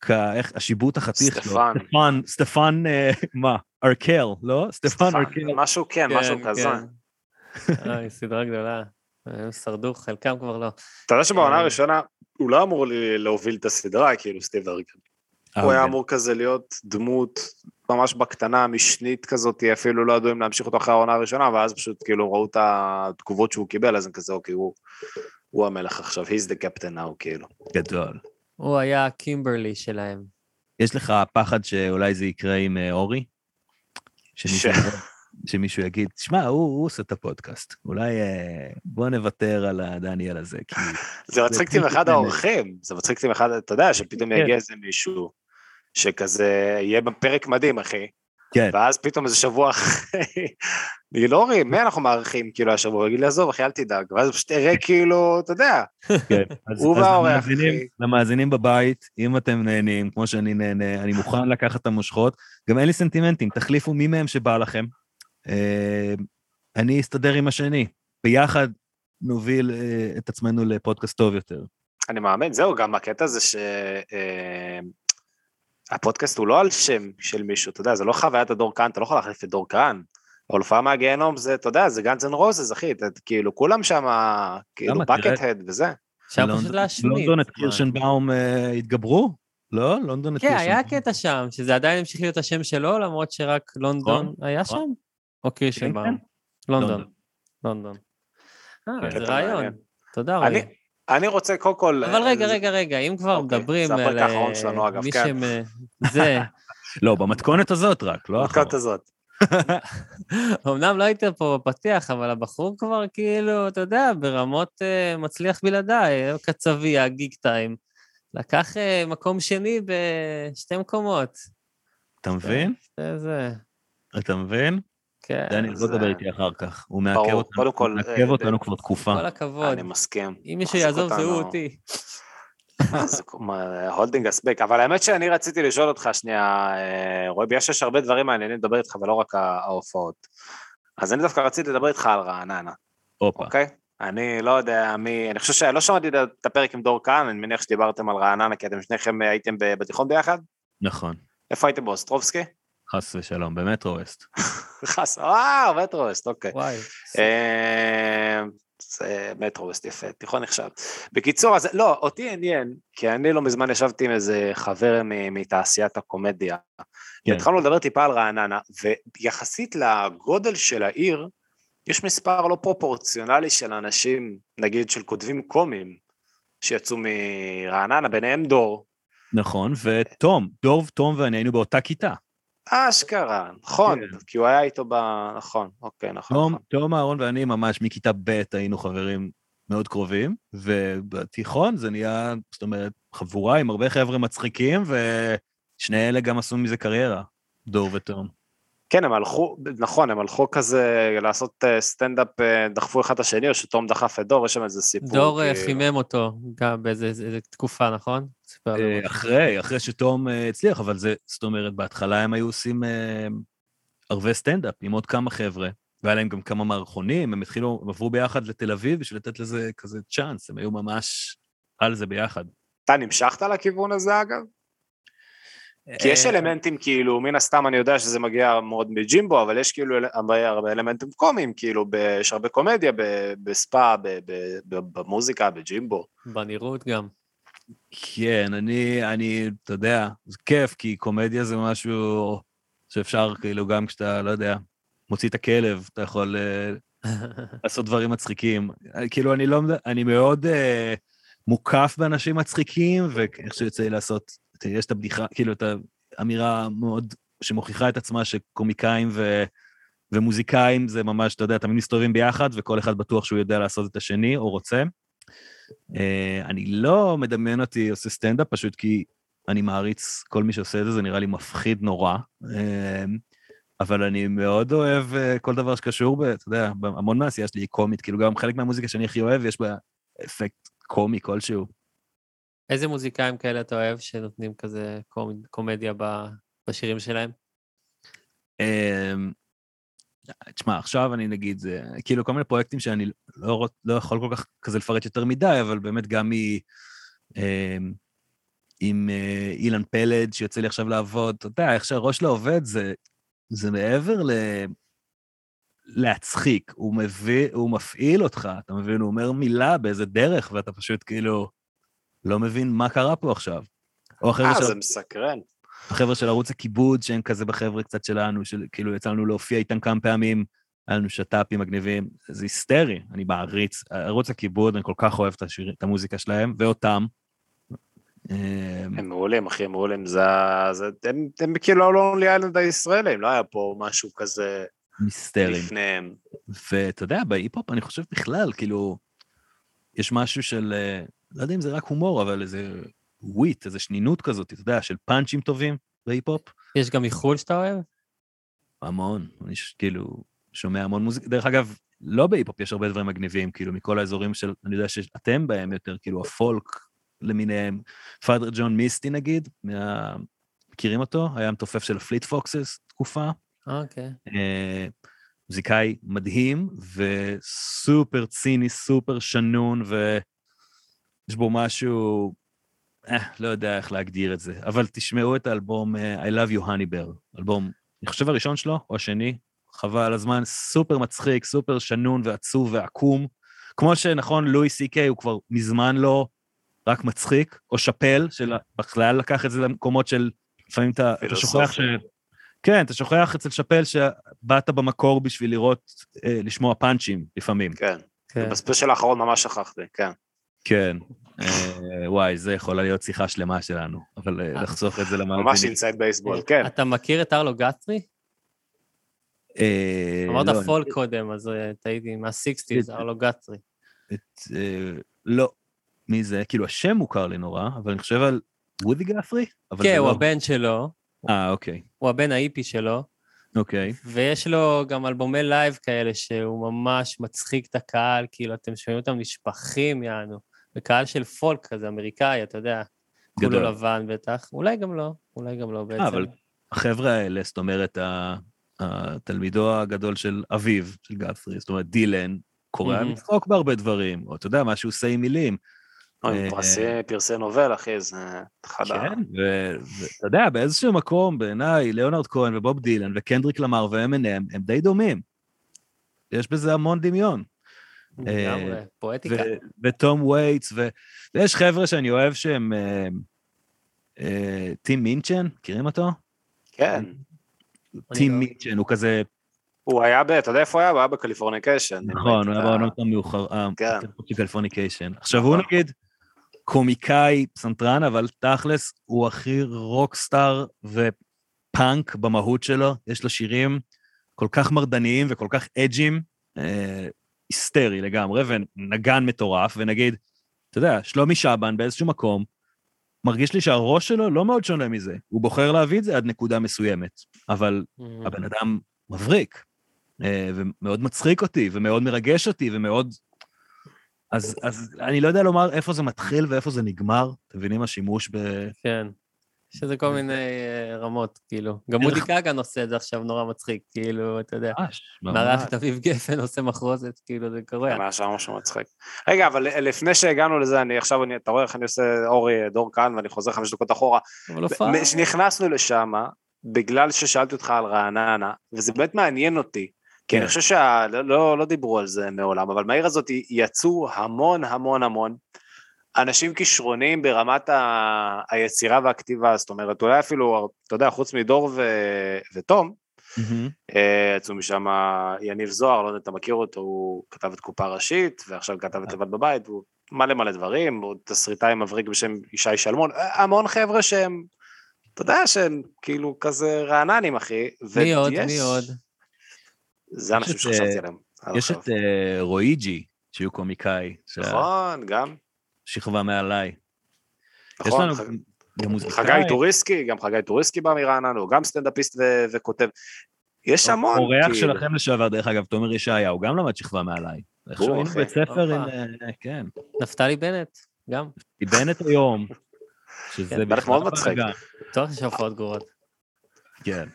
כ... איך, השיבוט החתיך שלו. סטפן. סטפן, סטפן, אה, מה? ארקל, לא? סטפן ארקל. משהו כן, משהו כזה. כן. סדרה גדולה. הם שרדו, חלקם כבר לא. אתה יודע שבעונה אה. הראשונה, הוא לא אמור לי- להוביל את הסדרה, כאילו, סטיב הרקל. אה, הוא היה כן. אמור כזה להיות דמות ממש בקטנה, משנית כזאת, אפילו לא ידעו אם להמשיך אותו אחרי העונה הראשונה, ואז פשוט כאילו ראו את התגובות שהוא קיבל, אז הם כזה, אוקיי, הוא, הוא המלך עכשיו, he's the captain now, כאילו. גדול. הוא היה הקימברלי שלהם. יש לך פחד שאולי זה יקרה עם אה, אורי? שמישהו, שמישהו יגיד, שמע, הוא, הוא עושה את הפודקאסט. אולי אה, בוא נוותר על הדניאל הזה, כי... זה מצחיק אותי זה מאחד פשוט האורחים, זה מצחיק אותי מאחד, אתה יודע, שפתאום כן. יגיע איזה מישהו, שכזה, יהיה בפרק מדהים, אחי, כן. ואז פתאום איזה שבוע אחרי, נגיד, אורי, מי אנחנו מארחים, כאילו, השבוע? יגיד לי, עזוב, אחי, אל תדאג, ואז פשוט אראה, כאילו, אתה יודע, כן. הוא והאורח, אחי. למאזינים בבית, אם אתם נהנים, כמו שאני נהנה, אני מוכן לקחת את המושכות. גם אין לי סנטימנטים, תחליפו מי מהם שבא לכם. אה, אני אסתדר עם השני. ביחד נוביל אה, את עצמנו לפודקאסט טוב יותר. אני מאמין, זהו, גם הקטע זה שהפודקאסט הוא לא על שם של מישהו, אתה יודע, זה לא חוויית הדור כהן, אתה לא יכול להחליף את דור כהן. אבל הופעה מהגיהנום זה, אתה יודע, זה Guns N' Roses, אחי, כאילו, כולם שם, כאילו? תראה. Buckethead וזה. אפשר לונדון- פשוט להשמיץ. לונדון את? קירשנבאום אה, התגברו? לא? לונדון את כן, קירשנבאום. היה קטע שם, שזה עדיין המשיך להיות השם שלו, למרות שרק לונדון נכון, היה נכון. שם? או קירשנבאום? לונדון. לונדון. אה, כן. זה רעיון. תודה, אני- רועי. אני רוצה קודם כל... אבל רגע, אה, רגע, רגע, אם כבר אוקיי, מדברים זה הפרק על האחרון אה, שלנו, אגב, מי כן. שהם... אה, זה, לא, במתכונת הזאת רק, לא האחרון. במתכונת הזאת. אמנם לא היית פה בפתיח, אבל הבחור כבר כאילו, אתה יודע, ברמות מצליח בלעדיי, קצבייה, גיג טיים. לקח מקום שני בשתי מקומות. אתה מבין? זה זה, אתה מבין? כן. דניאל, בוא זה- תדבר איתי אחר כך. הוא מעכב אותנו, הוא אה, אותנו כבר תקופה. כל הכבוד. אני מסכים. אם מישהו יעזוב, זהו אותנו. אותי. holding us back, אבל האמת שאני רציתי לשאול אותך שנייה, אה, רועי, בגלל שיש הרבה דברים מעניינים לדבר איתך ולא רק ההופעות. אז אני דווקא רציתי לדבר איתך על רעננה, הופה. אוקיי? אני לא יודע מי, אני חושב שלא שמעתי את הפרק עם דור כהן, אני מניח שדיברתם על רעננה, כי אתם שניכם הייתם ב- בתיכון ביחד? נכון. איפה הייתם באוסטרובסקי? חס ושלום, במטרו ווסט. חס, אה, מטרו ווסט, אוקיי. וואי. אה, זה מטרוסט, יפה, תיכון נחשב. בקיצור, אז לא, אותי עניין, כי אני לא מזמן ישבתי עם איזה חבר מ- מתעשיית הקומדיה, כן. והתחלנו לדבר טיפה על רעננה, ויחסית לגודל של העיר, יש מספר לא פרופורציונלי של אנשים, נגיד של כותבים קומיים, שיצאו מרעננה, ביניהם דור. נכון, ותום, דור ותום ואני היינו באותה כיתה. אשכרה, נכון, כן. כי הוא היה איתו ב... נכון, אוקיי, נכון. תום, נכון. תום אהרון ואני ממש מכיתה ב' היינו חברים מאוד קרובים, ובתיכון זה נהיה, זאת אומרת, חבורה עם הרבה חבר'ה מצחיקים, ושני אלה גם עשו מזה קריירה, דור ותום. כן, הם הלכו, נכון, הם הלכו כזה לעשות אה, סטנדאפ, אה, דחפו אחד את השני, או שתום דחף את דור, יש שם איזה סיפור. דור אה, כאילו. חימם אותו גם באיזה איזה תקופה, נכון? אה, אחרי, אחרי שתום אה, הצליח, אבל זה, זאת אומרת, בהתחלה הם היו עושים אה, ערבי סטנדאפ עם עוד כמה חבר'ה, והיה להם גם כמה מערכונים, הם התחילו, הם עברו ביחד לתל אביב בשביל לתת לזה כזה צ'אנס, הם היו ממש על זה ביחד. אתה נמשכת לכיוון הזה אגב? כי יש אה, אלמנטים כאילו, מן הסתם אני יודע שזה מגיע מאוד מג'ימבו, אבל יש כאילו הרבה, אלמנטים קומיים, כאילו, ב- יש הרבה קומדיה ב- בספא, ב- ב- ב- במוזיקה, בג'ימבו. בנראות גם. כן, אני, אני, אתה יודע, זה כיף, כי קומדיה זה משהו שאפשר, כאילו, גם כשאתה, לא יודע, מוציא את הכלב, אתה יכול אה, לעשות דברים מצחיקים. כאילו, אני לא, אני מאוד אה, מוקף באנשים מצחיקים, ואיך שיוצא לי לעשות, יש את הבדיחה, כאילו, את האמירה מאוד, שמוכיחה את עצמה שקומיקאים ו... ומוזיקאים זה ממש, אתה יודע, תמיד מסתובבים ביחד, וכל אחד בטוח שהוא יודע לעשות את השני, או רוצה. אה, אני לא מדמיין אותי עושה סטנדאפ, פשוט כי אני מעריץ כל מי שעושה את זה, זה נראה לי מפחיד נורא. אה, אבל אני מאוד אוהב אה, כל דבר שקשור, אתה יודע, המון מהעשייה שלי היא קומית, כאילו גם חלק מהמוזיקה שאני הכי אוהב, יש בה אפקט קומי כלשהו. איזה מוזיקאים כאלה אתה אוהב שנותנים כזה קומ- קומדיה בשירים שלהם? תשמע, עכשיו אני נגיד, זה כאילו כל מיני פרויקטים שאני לא, לא יכול כל כך כזה לפרט יותר מדי, אבל באמת גם מ... אמ, עם אה, אילן פלד, שיוצא לי עכשיו לעבוד, אתה יודע, איך שהראש שלו עובד, זה, זה מעבר ל... להצחיק, הוא מביא, הוא מפעיל אותך, אתה מבין? הוא אומר מילה באיזה דרך, ואתה פשוט כאילו לא מבין מה קרה פה עכשיו. אה. זה מסקרן. החבר'ה של ערוץ הכיבוד, שהם כזה בחבר'ה קצת שלנו, של כאילו יצא לנו להופיע איתם כמה פעמים, היה לנו שת"פים מגניבים, זה היסטרי, אני מעריץ. ערוץ הכיבוד, אני כל כך אוהב את, השיר, את המוזיקה שלהם, ואותם. הם מעולים, אחי, הם מעולים. זה, זה, הם, הם כאילו ה Lonely Island הישראלים, לא היה פה משהו כזה מיינסטרים. לפניהם. ואתה יודע, בהיפ-הופ אני חושב בכלל, כאילו, יש משהו של, אה, לא יודע אם זה רק הומור, אבל איזה wit, איזה שנינות כזאת, אתה יודע, של פאנצ'ים טובים בהיפ-הופ. יש גם איחוד שאתה אוהב? המון, אני ש- כאילו שומע המון מוזיקה. דרך אגב, לא בהיפ-הופ יש הרבה דברים מגניבים, כאילו מכל האזורים של, אני יודע שאתם בהם יותר, כאילו הפולק למיניהם. Father John Misty נגיד, מה... מכירים אותו? היה מתופף של ה Fleet Foxes תקופה. אוקיי. אה, מוזיקאי מדהים וסופר ציני, סופר שנון, ויש בו משהו, אה, לא יודע איך להגדיר את זה, אבל תשמעו את האלבום אה, I Love You Honey Bear, אלבום, אני חושב הראשון שלו, או השני, חבל על הזמן, סופר מצחיק, סופר שנון ועצוב ועקום. כמו שנכון, לואי סי קיי הוא כבר מזמן לא רק מצחיק, או שאפל, שבכלל לקח את זה למקומות של, לפעמים אתה, אתה שוכח ש... כן, אתה שוכח אצל שאפל שבאת במקור בשביל לראות, אה, לשמוע פאנצ'ים לפעמים. כן. כן. בספיישל האחרון ממש שכחתי, כן. כן. אה, וואי, זה יכולה להיות שיחה שלמה שלנו, אבל אה, לחסוך את זה למאזינים. ממש inside baseball, כן. אתה מכיר את ארלו גטרי? אה, אמרת לא, פולק קודם, אז טעיתי, מה-60's, ארלו גאת'רי. לא. מי זה? כאילו, השם מוכר לי נורא, אבל אני חושב על וודי גאת'רי? כן, הוא לא. הבן שלו, אה, אוקיי. הוא הבן ההיפי שלו, אוקיי. ויש לו גם אלבומי לייב כאלה שהוא ממש מצחיק את הקהל, כאילו, אתם שומעים אותם נשפכים, יענו. וקהל של פולק כזה, אמריקאי, אתה יודע. כולו. לבן בטח. אולי גם לא, אולי גם לא בעצם. אה, אבל החבר'ה האלה, זאת אומרת, התלמידו הגדול של אביו, של גאת'רי, זאת אומרת, דילן, קורע מהמם. לצחוק בהרבה דברים, או אתה יודע, מה שהוא עושה עם מילים. אה, פרסי- פרס נובל, אחי, זה אחד ה... כן, ואתה יודע, באיזשהו מקום, בעיניי, ליאונרד כהן ובוב דילן וקנדריק למר ו- Eminem, הם די דומים. יש בזה המון דמיון. לגמרי, אה, פואטיקה. וטום וייטס, ויש חבר'ה שאני אוהב שהם... אה, אה, טים מינצ'ן, מכירים אותו? כן. טים לא- מינצ'ן, הוא כזה, הוא היה ב... אתה יודע איפה הוא היה? הוא היה ב Californication. נכון, הוא היה בעונות המאוחרות, כן. עכשיו, הוא נגיד קומיקאי, פסנתרן, אבל תכלס, הוא הכי rockstar ופאנק במהות שלו. יש לו שירים כל כך מרדניים וכל כך edgy ים, היסטרי לגמרי, ונגן מטורף, ונגיד, אתה יודע, שלומי שבן באיזשהו מקום, מרגיש לי שהראש שלו לא מאוד שונה מזה. הוא בוחר להביא את זה עד נקודה מסוימת, אבל מהמם. הבן אדם מבריק, אה, ומאוד מצחיק אותי, ומאוד מרגש אותי, ומאוד... אז, אז אני לא יודע לומר איפה זה מתחיל ואיפה זה נגמר. אתם מבינים? השימוש ב... כן. יש לזה כל מיני אה, רמות, כאילו. גם מודי גגן עושה את זה עכשיו נורא מצחיק, כאילו, אתה יודע. ממש, מארח ממש. את אביב גפן, עושה מחרוזת, כאילו, זה קורה. מה שם משהו מצחיק. רגע, אבל לפני שהגענו לזה, אני עכשיו, אתה רואה איך אני עושה אורי דור כאן, ואני חוזר חמש דקות אחורה. אבל הופעה... כשנכנסנו לשם, בגלל ששאלתי אותך על רעננה, וזה באמת מעניין אותי, כי אני כן. חושב שלא לא, לא דיברו על זה מעולם, אבל מהעיר הזאת יצאו המון המון המון אנשים כישרוניים ברמת ה... היצירה והכתיבה, זאת אומרת, אולי אפילו, אתה יודע, חוץ מדור ו... ותום. אה, יצאו משם יניב זוהר, לא יודע אם אתה מכיר אותו, הוא כתב את קופה ראשית, ועכשיו כתב את לבד בבית, והוא מלא מלא דברים, הוא תסריטאי מבריק בשם ישי שלמון, אה, המון חבר'ה שהם, אתה יודע שהם כאילו כזה רעננים, אחי. מי עוד? מי עוד? זה אנשים שחשבתי עליהם. יש. את אה, רואיג'י, שהוא קומיקאי, נכון, גם, שכבה מעליי. יש נכון. לנו גם מוזיקאי. חגי טוריסקי, גם חגי טוריסקי בא מרעננה, הוא גם סטנדאפיסט ו- וכותב. יש המון, אורח כאילו. שלכם לשעבר, דרך אגב, תומר ישעיהו, גם למד שכבה מעליי. איכשהו היינו אחי. בית ספר עם... אה, כן. נפתלי בנט, גם. בנט היום. שזה כן, בטח מאוד מצחיק. בטוח יש הופעות גרועות. כן.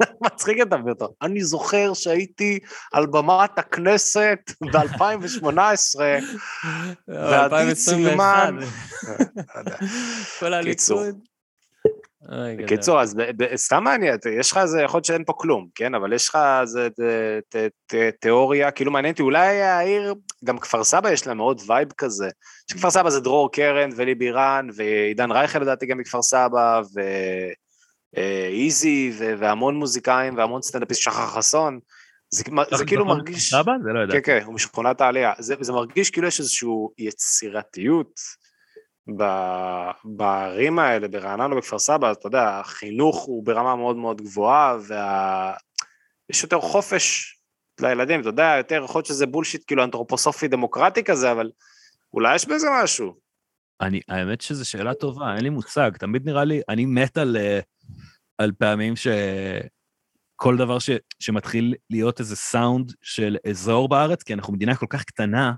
מצחיק את אותו. אני זוכר שהייתי על במת הכנסת ב-2018, ועידית סילמן. כל. הליכוד. בקיצור, אז ב- סתם מעניין, יש לך איזה, יכול להיות שאין פה כלום, כן? אבל יש לך איזה תיאוריה, כאילו מעניין אותי, אולי העיר, גם כפר סבא יש לה מאוד vibe כזה. שכפר סבא זה דרור קרן ולי בירן, ועידן רייכל לדעתי גם מכפר סבא, ואיזי, והמון מוזיקאים, והמון סטנדאפיסט, שחר חסון. זה, זה כאילו נכון, מרגיש... סבא? זה לא כן, ידעתי. כן, הוא משכונת העלייה. זה, זה מרגיש כאילו יש איזושהי יצירתיות ב, בערים האלה, ברעננה ובכפר סבא, אתה יודע, החינוך הוא ברמה מאוד מאוד גבוהה, ויש יותר חופש לילדים, אתה יודע, יותר יכול להיות שזה בולשיט כאילו אנתרופוסופי דמוקרטי כזה, אבל אולי יש בזה משהו. אני, האמת שזו שאלה טובה, אין לי מושג. תמיד נראה לי, אני מת על, אה, על פעמים שכל דבר ש, שמתחיל להיות איזה סאונד של אזור בארץ, כי אנחנו מדינה כל כך קטנה,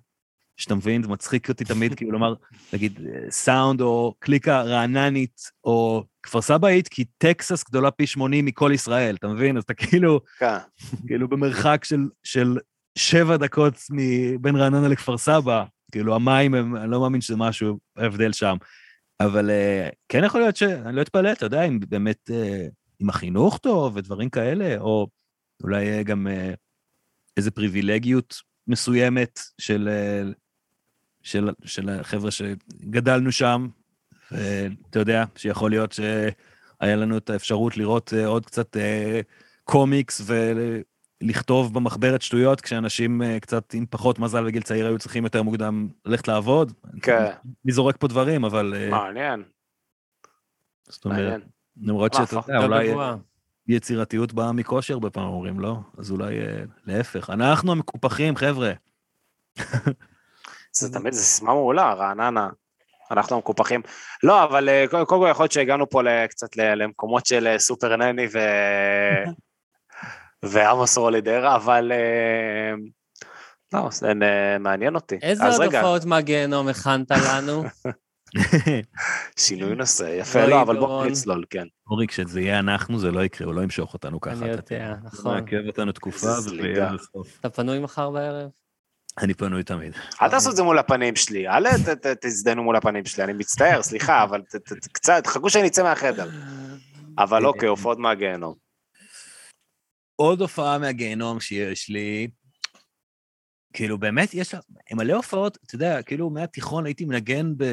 שאתה מבין, זה מצחיק אותי תמיד, כאילו לומר, נגיד, סאונד או קליקה רעננית, או כפר סבאית, כי טקסס גדולה פי 80 מכל ישראל, אתה מבין? אז אתה כאילו, כן. כאילו במרחק של, של שבע דקות מ- בין רעננה לכפר סבא, כאילו המים הם, אני לא מאמין שזה משהו, ההבדל שם. אבל uh, כן יכול להיות ש... אני לא אתפלא, אתה יודע, אם באמת, uh, אם החינוך טוב ודברים כאלה, או אולי uh, גם איזו פריבילגיות מסוימת של, של, של החבר'ה שגדלנו שם, ואתה יודע, שיכול להיות שהיה לנו את האפשרות לראות עוד קצת קומיקס ולכתוב במחברת שטויות, כשאנשים uh, קצת עם פחות מזל וגיל צעיר היו צריכים יותר מוקדם ללכת לעבוד. כן. אני זורק פה דברים, אבל... uh, מעניין, זאת אומרת. למרות שאתה יודע, אולי. יצירתיות באה מכושר פעמים אומרים, לא? אז אולי אה, להפך. אנחנו המקופחים, חבר'ה. זה תמיד, זו סיסמה מעולה, רעננה. אנחנו המקופחים. לא, אבל אה, קודם כל יכול להיות שהגענו פה קצת למקומות של אה, סופר נני ו... ועמוס רולידר, אבל... אה, לא, זה אה, מעניין אותי. איזה עוד הופעות מהגיהנום הכנת לנו? שינוי נושא, יפה, לא, אבל בוא דורון. נצלול, כן. אורי, כשזה יהיה אנחנו, זה לא יקרה, הוא לא ימשוך אותנו ככה. אני יודע. נכון. זה מעכב אותנו תקופה, וזה זליגה. יהיה בסוף. אתה פנוי מחר בערב? אני פנוי תמיד. אל תעשו את זה מול הפנים שלי, אל תזדיינו מול הפנים שלי, אני מצטער, סליחה, אבל קצת, חכו שאני אצא מהחדר. אבל אוקיי, הופעות מהגיהנום. עוד הופעה מהגיהנום שיש לי, כאילו באמת יש לה מלא הופעות, אתה יודע, כאילו מהתיכון הייתי מנגן ב...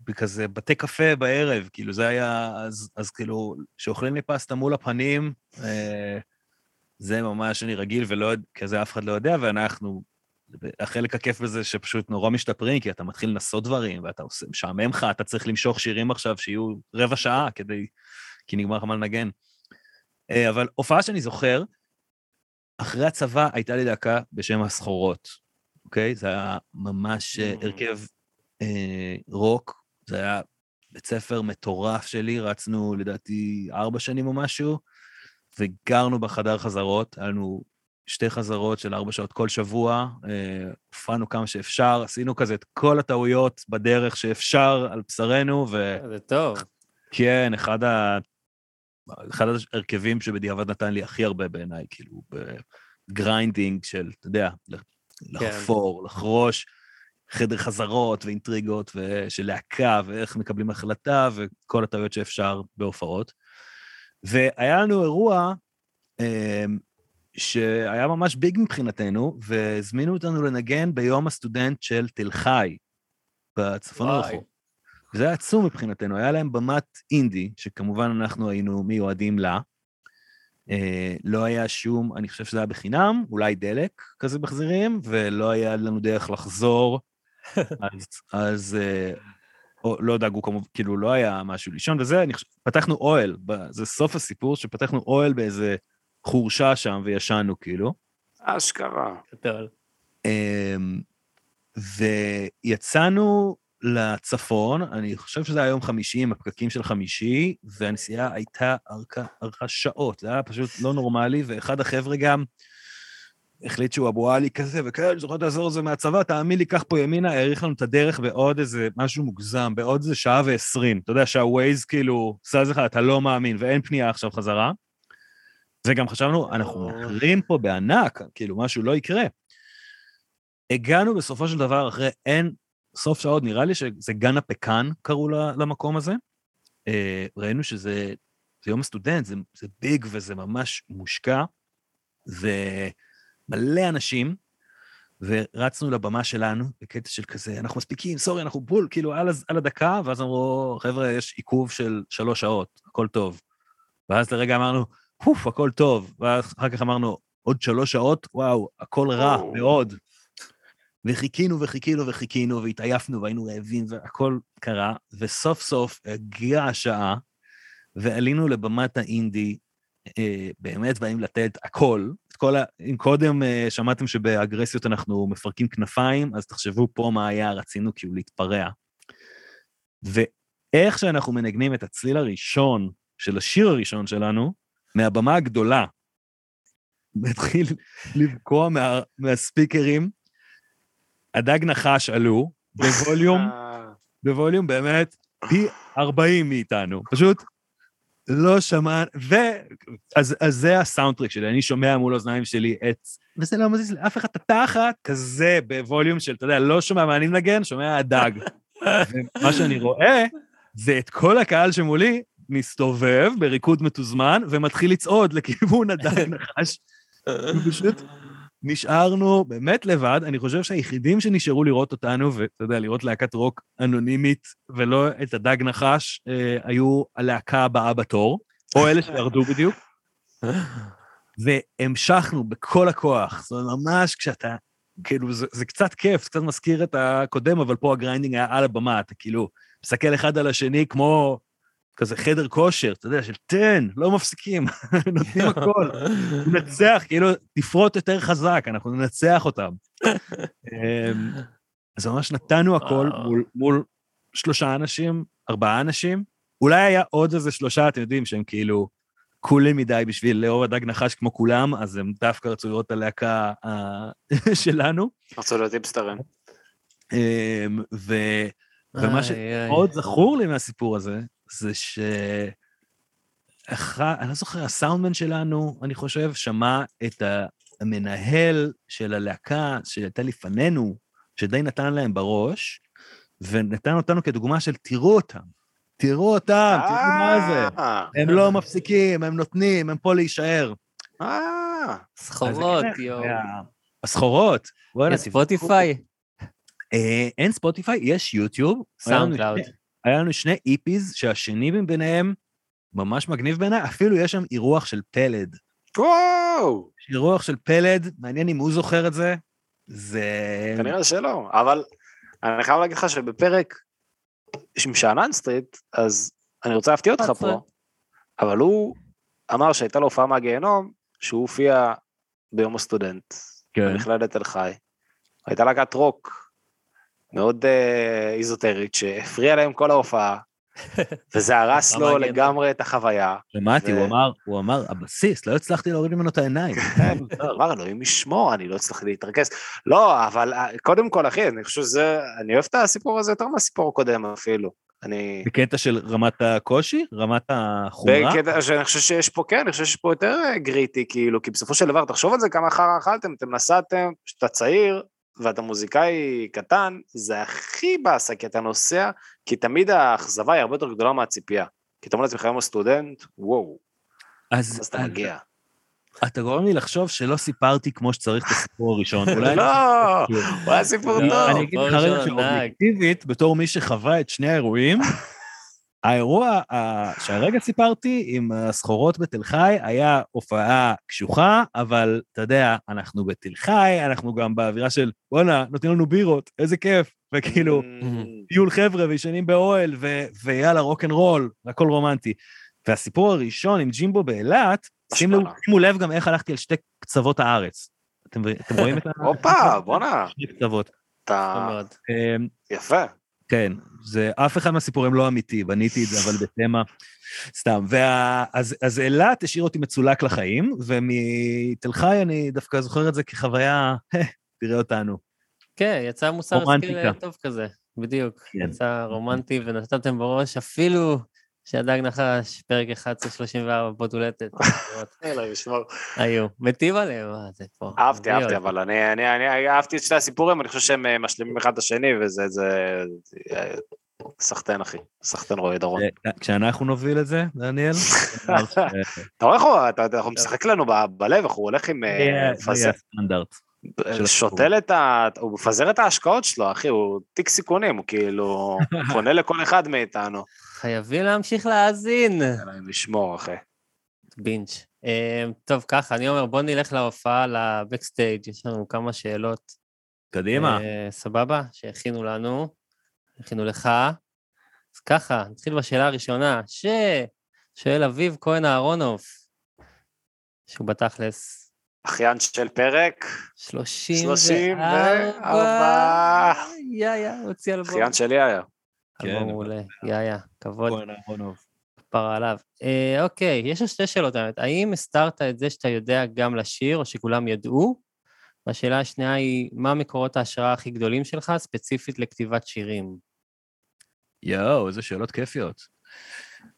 בכזה בתי קפה בערב, כאילו זה היה, אז, אז כאילו, שאוכלים לי פסטה מול הפנים, אה, זה ממש אני רגיל ולא, כזה אף אחד לא יודע, ואנחנו, החלק הכיף בזה שפשוט נורא משתפרים, כי אתה מתחיל לנסות דברים, ואתה עושה, משעמם לך, אתה צריך למשוך שירים עכשיו שיהיו רבע שעה כדי, כי נגמר לך מה לנגן. אה, אבל הופעה שאני זוכר, אחרי הצבא הייתה לי להקה בשם הסחורות, אוקיי? זה היה ממש אה, Mm. הרכב אה, רוק, זה היה בית ספר מטורף שלי, רצנו לדעתי ארבע שנים או משהו, וגרנו בחדר חזרות, היה לנו שתי חזרות של ארבע שעות כל שבוע, אה, הופענו כמה שאפשר, עשינו כזה את כל הטעויות בדרך שאפשר על בשרנו, ו... זה טוב. כן, אחד ה... אחד ההרכבים שבדיעבד נתן לי הכי הרבה בעיניי, כאילו, ב grinding של, אתה יודע, לחפור, לחרוש, חדר חזרות ואינטריגות של להקה, ואיך מקבלים החלטה, וכל הטעויות שאפשר בהופעות. והיה לנו אירוע אמ, שהיה ממש big מבחינתנו, והזמינו אותנו לנגן ביום הסטודנט של תל חי, בצפון הרחוב. וזה היה עצום מבחינתנו, היה להם במת אינדי, שכמובן אנחנו היינו מיועדים לה. אה, לא היה שום, אני חושב שזה היה בחינם, אולי דלק כזה מחזירים, ולא היה לנו דרך לחזור, אז, אז אה, או, לא דאגו כמובן, כאילו לא היה משהו לישון וזה, אני חושב, פתחנו אוהל, זה סוף הסיפור, שפתחנו אוהל באיזה חורשה שם וישנו כאילו. אשכרה. גדול. אמ, ויצאנו לצפון, אני חושב שזה היה יום חמישי עם הפקקים של חמישי, והנסיעה הייתה ארכה, ארכה שעות, זה היה פשוט לא נורמלי, ואחד החבר'ה גם החליט שהוא אבו עלי כזה, וכן, אני זוכר את האזור הזה מהצבא, תאמין לי, קח פה ימינה, האריך לנו את הדרך בעוד איזה משהו מוגזם, בעוד איזה שעה ועשרים. אתה יודע שהווייז כאילו, עושה לך, אתה לא מאמין, ואין פנייה עכשיו חזרה. וגם חשבנו, אנחנו מאחרים פה בענק, כאילו, משהו לא יקרה. הגענו בסופו של דבר, אחרי אין סוף שעות, נראה לי שזה גן הפקן, קראו למקום הזה. אה, ראינו שזה זה יום הסטודנט, זה, זה ביג וזה ממש מושקע, ומלא אנשים, ורצנו לבמה שלנו בקטע של כזה, אנחנו מספיקים, סורי, אנחנו בול, כאילו על, על הדקה, ואז אמרו, חבר'ה, יש עיכוב של שלוש שעות, הכל טוב. ואז לרגע אמרנו, פוף, הכל טוב. ואז אחר כך אמרנו, עוד שלוש שעות, וואו, הכל רע מאוד. וחיכינו וחיכינו וחיכינו, והתעייפנו והיינו רעבים והכל קרה, וסוף סוף הגיעה השעה, ועלינו לבמת האינדי, אה, באמת באים לתת הכל. את כל ה... אם קודם אה, שמעתם שבאגרסיות אנחנו מפרקים כנפיים, אז תחשבו פה מה היה, רצינו כאילו להתפרע. ואיך שאנחנו מנגנים את הצליל הראשון של השיר הראשון שלנו, מהבמה הגדולה, מתחיל לבקוע מה, מהספיקרים, הדג נחש עלו בווליום, אה. בווליום באמת פי 40 מאיתנו. פשוט לא שמע, ו... אז, אז זה הסאונדטריק שלי, אני שומע מול האוזניים שלי את... וזה לא מזיז לאף אחד את התחת, כזה בווליום של, אתה יודע, לא שומע מה אני מנגן, שומע הדג. ומה שאני רואה זה את כל הקהל שמולי מסתובב בריקוד מתוזמן ומתחיל לצעוד לכיוון הדג נחש. ופשוט נשארנו באמת לבד, אני חושב שהיחידים שנשארו לראות אותנו, ואתה יודע, לראות להקת רוק אנונימית ולא את הדג נחש, אה, היו הלהקה הבאה בתור, או אלה שירדו בדיוק. והמשכנו בכל הכוח, אומרת, ממש כשאתה, כאילו, זה, זה קצת כיף, זה קצת מזכיר את הקודם, אבל פה ה grinding היה על הבמה, אתה כאילו מסתכל אחד על השני כמו כזה חדר כושר, אתה יודע, של תן, לא מפסיקים, נותנים הכל. ננצח, כאילו, תפרוט יותר חזק, אנחנו ננצח אותם. אמ, אז ממש נתנו הכל מול, מול שלושה אנשים, ארבעה אנשים. אולי היה עוד איזה שלושה, אתם יודעים, שהם כאילו קולים מדי בשביל לראות הדג נחש כמו כולם, אז הם דווקא רצו לראות את הלהקה שלנו. רצו להיות איפסטרים. אמ, ומה שעוד זכור לי מהסיפור הזה, זה ש... אחד, אני לא זוכר, הסאונדמן שלנו, אני חושב, שמע את המנהל של הלהקה שהייתה לפנינו, שדי נתן להם בראש, ונתן אותנו כדוגמה של תראו אותם, תראו אותם, תראו מה זה. אה. הם לא מפסיקים, הם נותנים, הם פה להישאר. אה, סחורות, יואו. הסחורות. יש Spotify? אה, אין Spotify, יש YouTube. SoundCloud. היה לנו שני EPs שהשני מביניהם ממש מגניב בעיניי, אפילו יש שם אירוח של פלד. וואו, יש אירוח של פלד, מעניין אם הוא זוכר את זה. זה... כנראה שלא, אבל אני חייב להגיד לך שבפרק עם שאנן סטריט, אז אני רוצה להפתיע אותך. פה, אבל הוא אמר שהייתה לו הופעה מהגיהנום, שהוא הופיע ביום הסטודנט, כן. במכללת תל חי. הייתה להקת רוק מאוד אה, איזוטרית, שהפריע להם כל ההופעה, וזה הרס לו. לגמרי את החוויה. שמעתי, ו- הוא אמר, הוא אמר, הבסיס, לא הצלחתי להוריד ממנו את העיניים. כן, אמר, אלוהים ישמור, אני לא הצלחתי להתרכז. לא, אבל אה, קודם כל, אחי, אני חושב שזה, אני אוהב את הסיפור הזה יותר מהסיפור הקודם אפילו. אני... בקטע של רמת הקושי? רמת החומרה? בקטע שאני חושב שיש פה, כן, אני חושב שיש פה יותר אה, גריטי, כאילו, כי בסופו של דבר, תחשוב על זה כמה חרא אכלתם, אתם נסעתם, כשאתה צעיר ואתה מוזיקאי קטן, זה הכי באסה, כי אתה נוסע, כי תמיד האכזבה היא הרבה יותר גדולה מהציפייה. כי אתה אומר לעצמך, היום הסטודנט, וואו, אז אז אתה מגיע. אתה גורם לי לחשוב שלא סיפרתי כמו שצריך את הסיפור הראשון. אולי... לא, הוא היה סיפור לא, טוב. אני אגיד לך רגע שאובייקטיבית, בתור מי שחווה את שני האירועים, האירוע שהרגע סיפרתי עם הסחורות בתל חי היה הופעה קשוחה, אבל אתה יודע, אנחנו בתל חי, אנחנו גם באווירה של בואנה, נותנים לנו בירות, איזה כיף, וכאילו, Mm, טיול חבר'ה וישנים באוהל, ו- ויאללה, rock and roll, והכל רומנטי. והסיפור הראשון עם ג'ימבו באילת, שימו לב גם איך הלכתי על שתי קצוות הארץ. אתם אתם רואים את ה... הופה, בואנה, שני קצוות. אתה... אמ, יפה. כן, זה, אף אחד מהסיפורים לא אמיתי, בניתי את זה, אבל בתמה, סתם. וה, אז, אז אילת השאיר אותי מצולק לחיים, ומתל חי אני דווקא זוכר את זה כחוויה, תראה אותנו. כן, יצא מוסר. השכל טוב כזה, בדיוק. כן. יצא רומנטי ונתתם בראש אפילו שהדג נחש, פרק 11-34 בודולטת. אלוהים ישמור. היו, מתים עליהם, מה זה פה. אהבתי, אהבתי? אבל אני, אני, אני אהבתי את שני הסיפורים, אני חושב שהם אה, משלימים אחד את השני, וזה, זה... אה, סחטיין, אחי. סחטיין רועי דרון. אה, כשאנחנו נוביל את זה, דניאל, אתה רואה איך הוא, אתה יודע, הוא משחק לנו בלב, איך הוא הולך עם... אה, זה הסטנדרט. שותל את ה... הוא מפזר את ההשקעות שלו, אחי, הוא תיק סיכונים, הוא כאילו פונה לכל אחד מאיתנו. חייבים להמשיך להאזין. אלוהים ישמור, אחי. בינץ'. אה, טוב, ככה, אני אומר, בוא נלך להופעה, לבקסטייג', יש לנו כמה שאלות. קדימה. אה, סבבה? שהכינו לנו, הכינו לך. אז ככה, נתחיל בשאלה הראשונה, ששואל אביב כהן אהרונוב, שהוא בתכלס אחיין של פרק, 34. 34. יא, יא, הוציא אלבום. אחיין שלי היה. אלבום כן, מעולה, יא, יא, כבוד. כהן אהרונוב. כפרה עליו. אה, אוקיי, יש לו שתי שאלות האמת. האם הסתרת את זה שאתה יודע גם לשיר, או שכולם ידעו? והשאלה השנייה היא, מה מקורות ההשראה הכי גדולים שלך, ספציפית לכתיבת שירים? יואו, איזה שאלות כיפיות.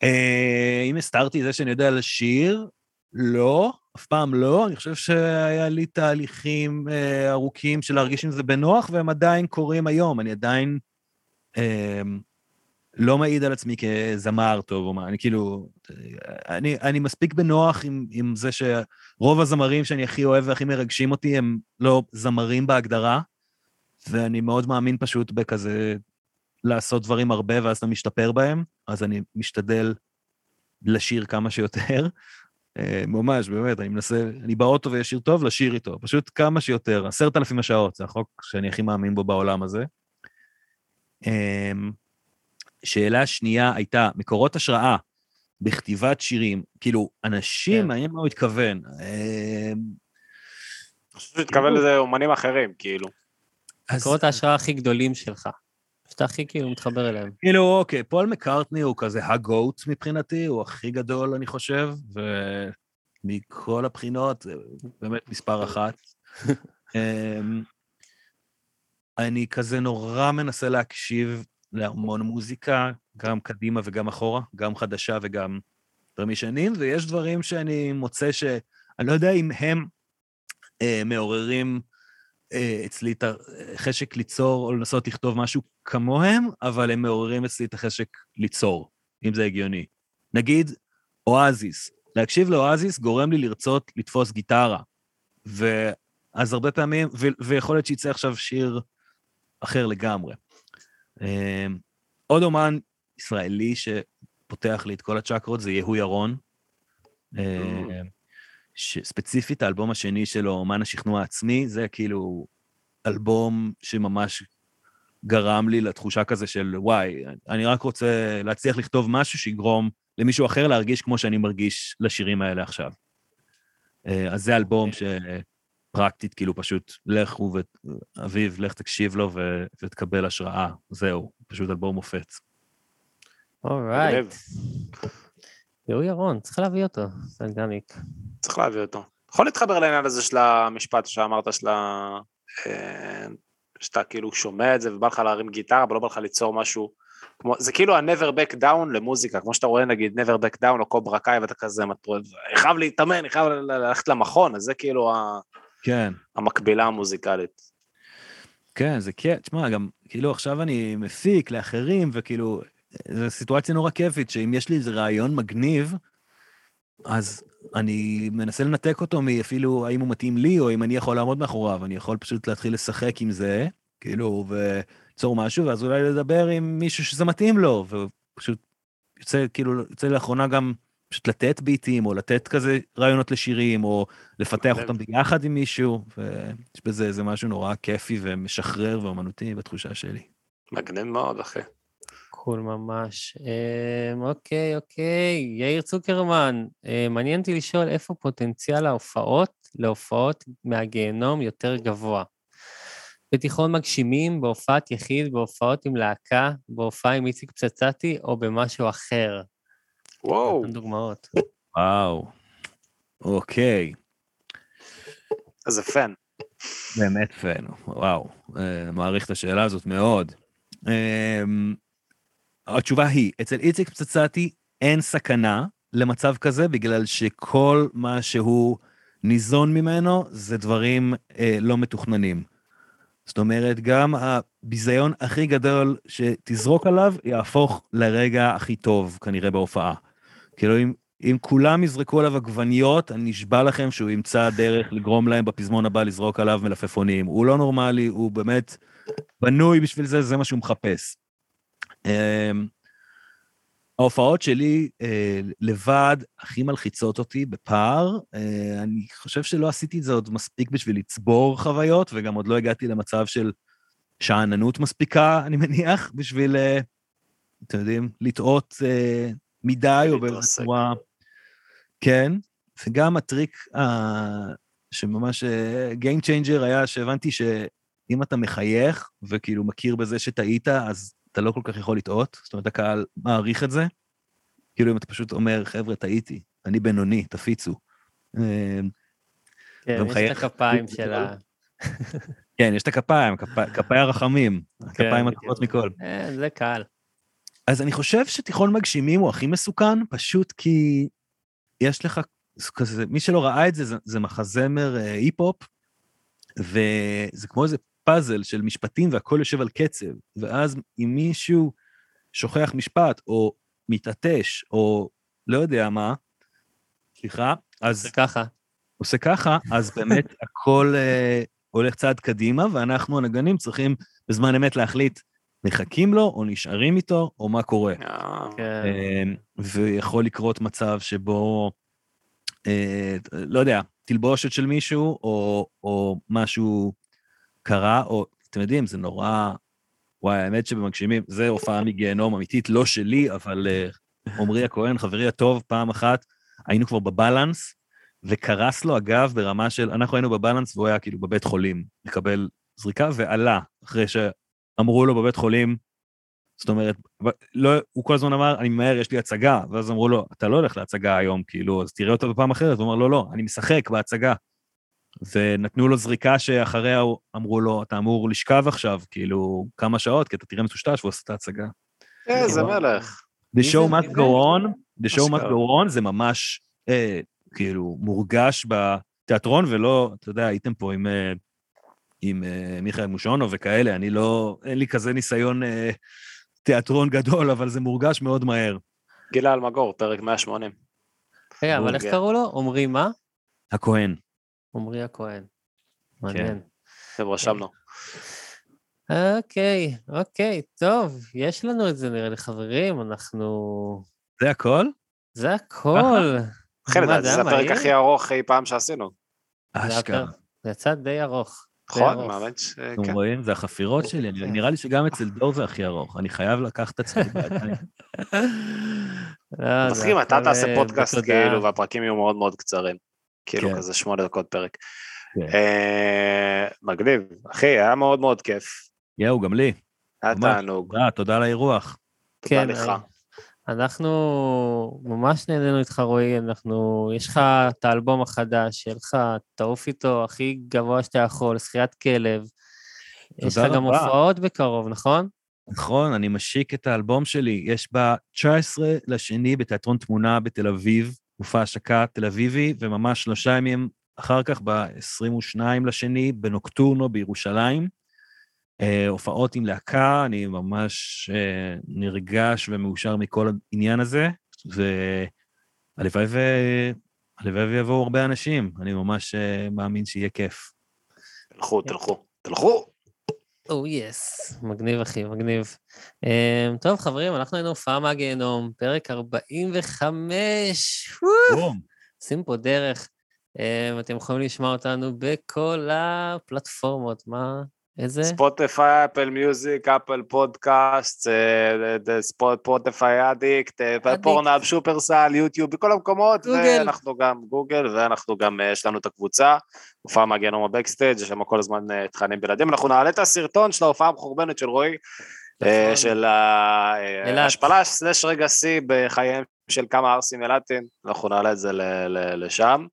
אה, אם הסתרתי את זה שאני יודע לשיר, לא, אף פעם לא. אני חושב שהיה לי תהליכים אה, ארוכים של להרגיש עם זה בנוח, והם עדיין קורים היום. אני עדיין אה, לא מעיד על עצמי כזמר טוב או מה, אני כאילו... אני, אני מספיק בנוח עם, עם זה שרוב הזמרים שאני הכי אוהב והכי מרגשים אותי הם לא זמרים בהגדרה, ואני מאוד מאמין פשוט בכזה לעשות דברים הרבה ואז אתה משתפר בהם, אז אני משתדל לשיר כמה שיותר. אה, ממש, באמת, אני מנסה, אני באוטו ויש שיר טוב, לשיר איתו. פשוט כמה שיותר, עשרת אלפים השעות, זה החוק שאני הכי מאמין בו בעולם הזה. שאלה שנייה הייתה, מקורות השראה בכתיבת שירים, כאילו, אנשים, כן. מעניין מה הוא התכוון. אמ, אני חושב שהתכוון לזה אומנים אחרים, כאילו. אז- מקורות ההשראה הכי גדולים שלך. שאתה הכי כאילו מתחבר אליהם. כאילו, אוקיי, פול מקארטני הוא כזה הגוט מבחינתי, הוא הכי גדול, אני חושב, ומכל הבחינות, זה באמת מספר אחת. אמ, אני כזה נורא מנסה להקשיב להמון מוזיקה, גם קדימה וגם אחורה, גם חדשה וגם דברים ישנים, ויש דברים שאני מוצא ש... אני לא יודע אם הם אה, מעוררים אה, אצלי את החשק ליצור או לנסות לכתוב משהו כמוהם, אבל הם מעוררים אצלי את החשק ליצור, אם זה הגיוני. נגיד, אואזיס. להקשיב לאואזיס גורם לי לרצות לתפוס גיטרה. ואז הרבה פעמים, ו- ויכול להיות שיצא עכשיו שיר אחר לגמרי. אה, עוד אומן ישראלי שפותח לי את כל הצ'קרות זה יהוא ירון. אה, שספציפית האלבום השני שלו, אומן השכנוע העצמי, זה כאילו אלבום שממש גרם לי לתחושה כזה של וואי, אני רק רוצה להצליח לכתוב משהו שיגרום למישהו אחר להרגיש כמו שאני מרגיש לשירים האלה עכשיו. אה, אז זה אלבום שפרקטית, כאילו פשוט לכו ואביב, לך תקשיב לו ו- ותקבל השראה, זהו, פשוט אלבום מופת. אורייט. מגניב. יהוא ירון, צריך להביא אותו, סלגניק. צריך להביא אותו. יכול להתחבר לעניין הזה של המשפט שאמרת, של ה... אה, שאתה כאילו שומע את זה ובא לך להרים גיטרה, אבל לא בא לך ליצור משהו כמו, זה כאילו ה-never back down למוזיקה, כמו שאתה רואה נגיד never back down או קוברה קאי ואתה כזה, אני חייב להתאמן, אני חייב ללכת למכון, אז זה כאילו ה- כן. המקבילה המוזיקלית. כן, זה כיף, תשמע, גם, כאילו, עכשיו אני מפיק לאחרים, וכאילו, זו סיטואציה נורא כיפית, שאם יש לי איזה רעיון מגניב, אז אני מנסה לנתק אותו מאפילו האם הוא מתאים לי, או אם אני יכול לעמוד מאחוריו, אני יכול פשוט להתחיל לשחק עם זה, כאילו, וליצור משהו, ואז אולי לדבר עם מישהו שזה מתאים לו, ופשוט יוצא, כאילו, יוצא לאחרונה גם פשוט לתת ביטים, או לתת כזה רעיונות לשירים, או לפתח מגניב. אותם ביחד עם מישהו, ויש בזה איזה משהו נורא כיפי ומשחרר ואומנותי בתחושה שלי. מגניב מאוד, אחי. קול ממש. אמ, אוקיי, אוקיי, יאיר צוקרמן, אה, מעניין אותי לשאול איפה פוטנציאל ההופעות להופעות מהגיהנום יותר גבוה. בתיכון מגשימים, בהופעת יחיד, בהופעות עם להקה, בהופעה עם איציק פצצתי, או במשהו אחר. וואו, דוגמאות. וואו. אוקיי, איזה פן. באמת פן, וואו. אה, מעריך את השאלה הזאת מאוד. אמ, התשובה היא, אצל איציק פצצתי אין סכנה למצב כזה, בגלל שכל מה שהוא ניזון ממנו זה דברים אה, לא מתוכננים. זאת אומרת, גם הביזיון הכי גדול שתזרוק עליו, יהפוך לרגע הכי טוב, כנראה, בהופעה. כאילו, אם, אם כולם יזרקו עליו עגבניות, אני נשבע לכם שהוא ימצא דרך לגרום להם בפזמון הבא לזרוק עליו מלפפונים. הוא לא נורמלי, הוא באמת בנוי בשביל זה, זה מה שהוא מחפש. אמ, ההופעות שלי אה, לבד הכי מלחיצות אותי בפער. אה, אני חושב שלא עשיתי את זה עוד מספיק בשביל לצבור חוויות, וגם עוד לא הגעתי למצב של שאננות מספיקה, אני מניח, בשביל, אה, אתם יודעים, לטעות אה, מדי או באיזו להתרסק. צורה... כן, וגם הטריק אה, שממש אה, Game Changer היה שהבנתי שאם אתה מחייך וכאילו מכיר בזה שטעית, אז אתה לא כל כך יכול לטעות, זאת אומרת, הקהל מעריך את זה. כאילו אם אתה פשוט אומר, חבר'ה, טעיתי, אני בינוני, תפיצו. אה, כן, יש ומחייך. את הכפיים של ה... כן, יש את הכפיים, כפ- כפי הרחמים, הכפיים בדיוק. הטובות מכל. זה קל. אז אני חושב שתיכון מגשימים הוא הכי מסוכן, פשוט כי יש לך כזה, מי שלא ראה את זה, זה, זה מחזמר אה, היפ-הופ, וזה כמו איזה פאזל של משפטים והכל יושב על קצב, ואז אם מישהו שוכח משפט, או מתעטש, או לא יודע מה, סליחה, אז זה ככה. עושה ככה, אז באמת הכל אה, הולך צעד קדימה, ואנחנו הנגנים צריכים בזמן אמת להחליט, מחכים לו, או נשארים איתו, או מה קורה. אה, כן. אמ, ויכול לקרות מצב שבו, אה, לא יודע, תלבושת של מישהו, או, או משהו קרה, או, אתם יודעים, זה נורא... וואי, האמת שבמגשימים, זה הופעה מגיהנום אמיתית, לא שלי, אבל אה, עמרי הכהן, חברי הטוב, פעם אחת, היינו כבר בבלנס, וקרס לו, אגב, ברמה של, אנחנו היינו בבלנס, והוא היה כאילו בבית חולים, לקבל זריקה, ועלה, אחרי שאמרו לו בבית חולים, זאת אומרת, לא, הוא כל הזמן אמר, אני ממהר, יש לי הצגה, ואז אמרו לו, אתה לא הולך להצגה היום, כאילו, אז תראה אותה בפעם אחרת. הוא אמר, לא, לא, אני משחק בהצגה. ונתנו לו זריקה שאחריה אמרו לו, אתה אמור לשכב עכשיו, כאילו, כמה שעות, כי אתה תראה מטושטש, והוא עשה את ההצגה. איזה וואו. מלך. The show זה- must go on, the show must go on, זה ממש, אה, כאילו, מורגש בתיאטרון, ולא, אתה יודע, הייתם פה עם, אה, עם אה, מיכאל מושונו וכאלה, אני לא, אין לי כזה ניסיון אה, תיאטרון גדול, אבל זה מורגש מאוד מהר. גילה אלמגור, פרק 180. רגע, אבל איך כן. קראו לו? עמרי מה? הכהן. עמרי הכהן. מעניין. חבר'ה, רשמנו. אוקיי, אוקיי, טוב, יש לנו את זה נראה לי, חברים, אנחנו... זה הכל? זה הכל. אחי, היה זה הפרק? הכי ארוך אי פעם שעשינו. אשכרה. זה יצא די ארוך. נכון? ארוך. מאמין ש... אתם כן. רואים? זה החפירות שלי, אני- נראה לי שגם אצל דור זה הכי ארוך, אני חייב לקחת את עצמי בידיים. מצחיק אם אתה תעשה אה, פודקאסט. כאילו והפרקים יהיו מאוד מאוד קצרים. כאילו כן. כזה שמונה דקות פרק. כן. אה, מגניב. אחי, היה מאוד מאוד כיף. יואו, גם לי. היה. תענוג. תודה, תודה על האירוח. תודה כן, לך. אנחנו ממש נהנינו איתך, רועי, אנחנו, יש לך את האלבום החדש, שיהיה לך, תעוף איתו הכי גבוה שאתה יכול, שחיית כלב. יש לך גם. הופעות בקרוב, נכון? נכון, אני משיק את האלבום שלי. יש ב-19 לשני בתיאטרון תמונה בתל אביב, מופע השקה תל אביבי, וממש שלושה ימים אחר כך, ב-22 לשני, בנוקטורנו בירושלים. אה, הופעות עם להקה, אני ממש אה, נרגש ומאושר מכל העניין הזה, והלוואי ו... הלוואי ויבואו הרבה אנשים, אני ממש אה, מאמין שיהיה כיף. תלכו, תלכו, תלכו. או יס, מגניב אחי, מגניב. Um, טוב חברים, אנחנו היינו הופעה מהגיהנום, פרק 45, וואו, בום. עושים פה דרך. Um, אתם יכולים לשמוע אותנו בכל הפלטפורמות, מה? איזה? Spotify, Apple Music, Apple Podcast, Spotify addict. Pornhub, שופרסל, YouTube, בכל המקומות, גוגל. ואנחנו גם גוגל, ואנחנו גם, אה, יש לנו את הקבוצה, הופעה מהגיהנום ה backstage, יש שם כל הזמן אה, תכנים בלעדים, אנחנו נעלה את הסרטון של ההופעה המחורבנת של רועי, אה, נכון. של. ההשפלה סלש רגע שיא בחייהם של כמה ערסים אילתים, אנחנו נעלה את זה ל- ל- לשם.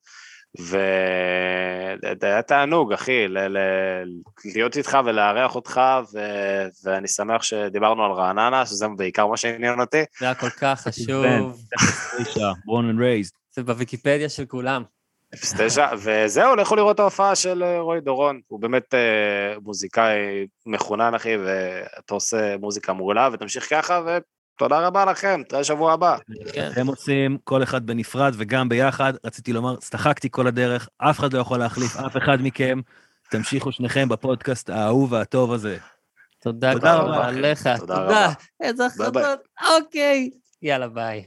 וזה היה תענוג, אחי, ל- ל- להיות איתך ולארח אותך, ו- ואני שמח שדיברנו על רעננה, שזה בעיקר מה שעניין אותי. זה היה כל כך חשוב. זה בוויקיפדיה של כולם. 09, וזהו, לכו לראות את ההופעה של אה, רועי דורון, הוא באמת אה, מוזיקאי מחונן, אחי, ואתה עושה מוזיקה מעולה, ותמשיך ככה, ותודה רבה לכם, תראה שבוע הבא. כן. אתם עושים כל אחד בנפרד וגם ביחד. רציתי לומר, צחקתי כל הדרך, אף אחד לא יכול להחליף אף אחד מכם. תמשיכו שניכם בפודקאסט האהוב והטוב הזה. תודה תודה רבה עליך, תודה תודה. רבה. איזה. החלטות, אוקיי. יאללה, ביי.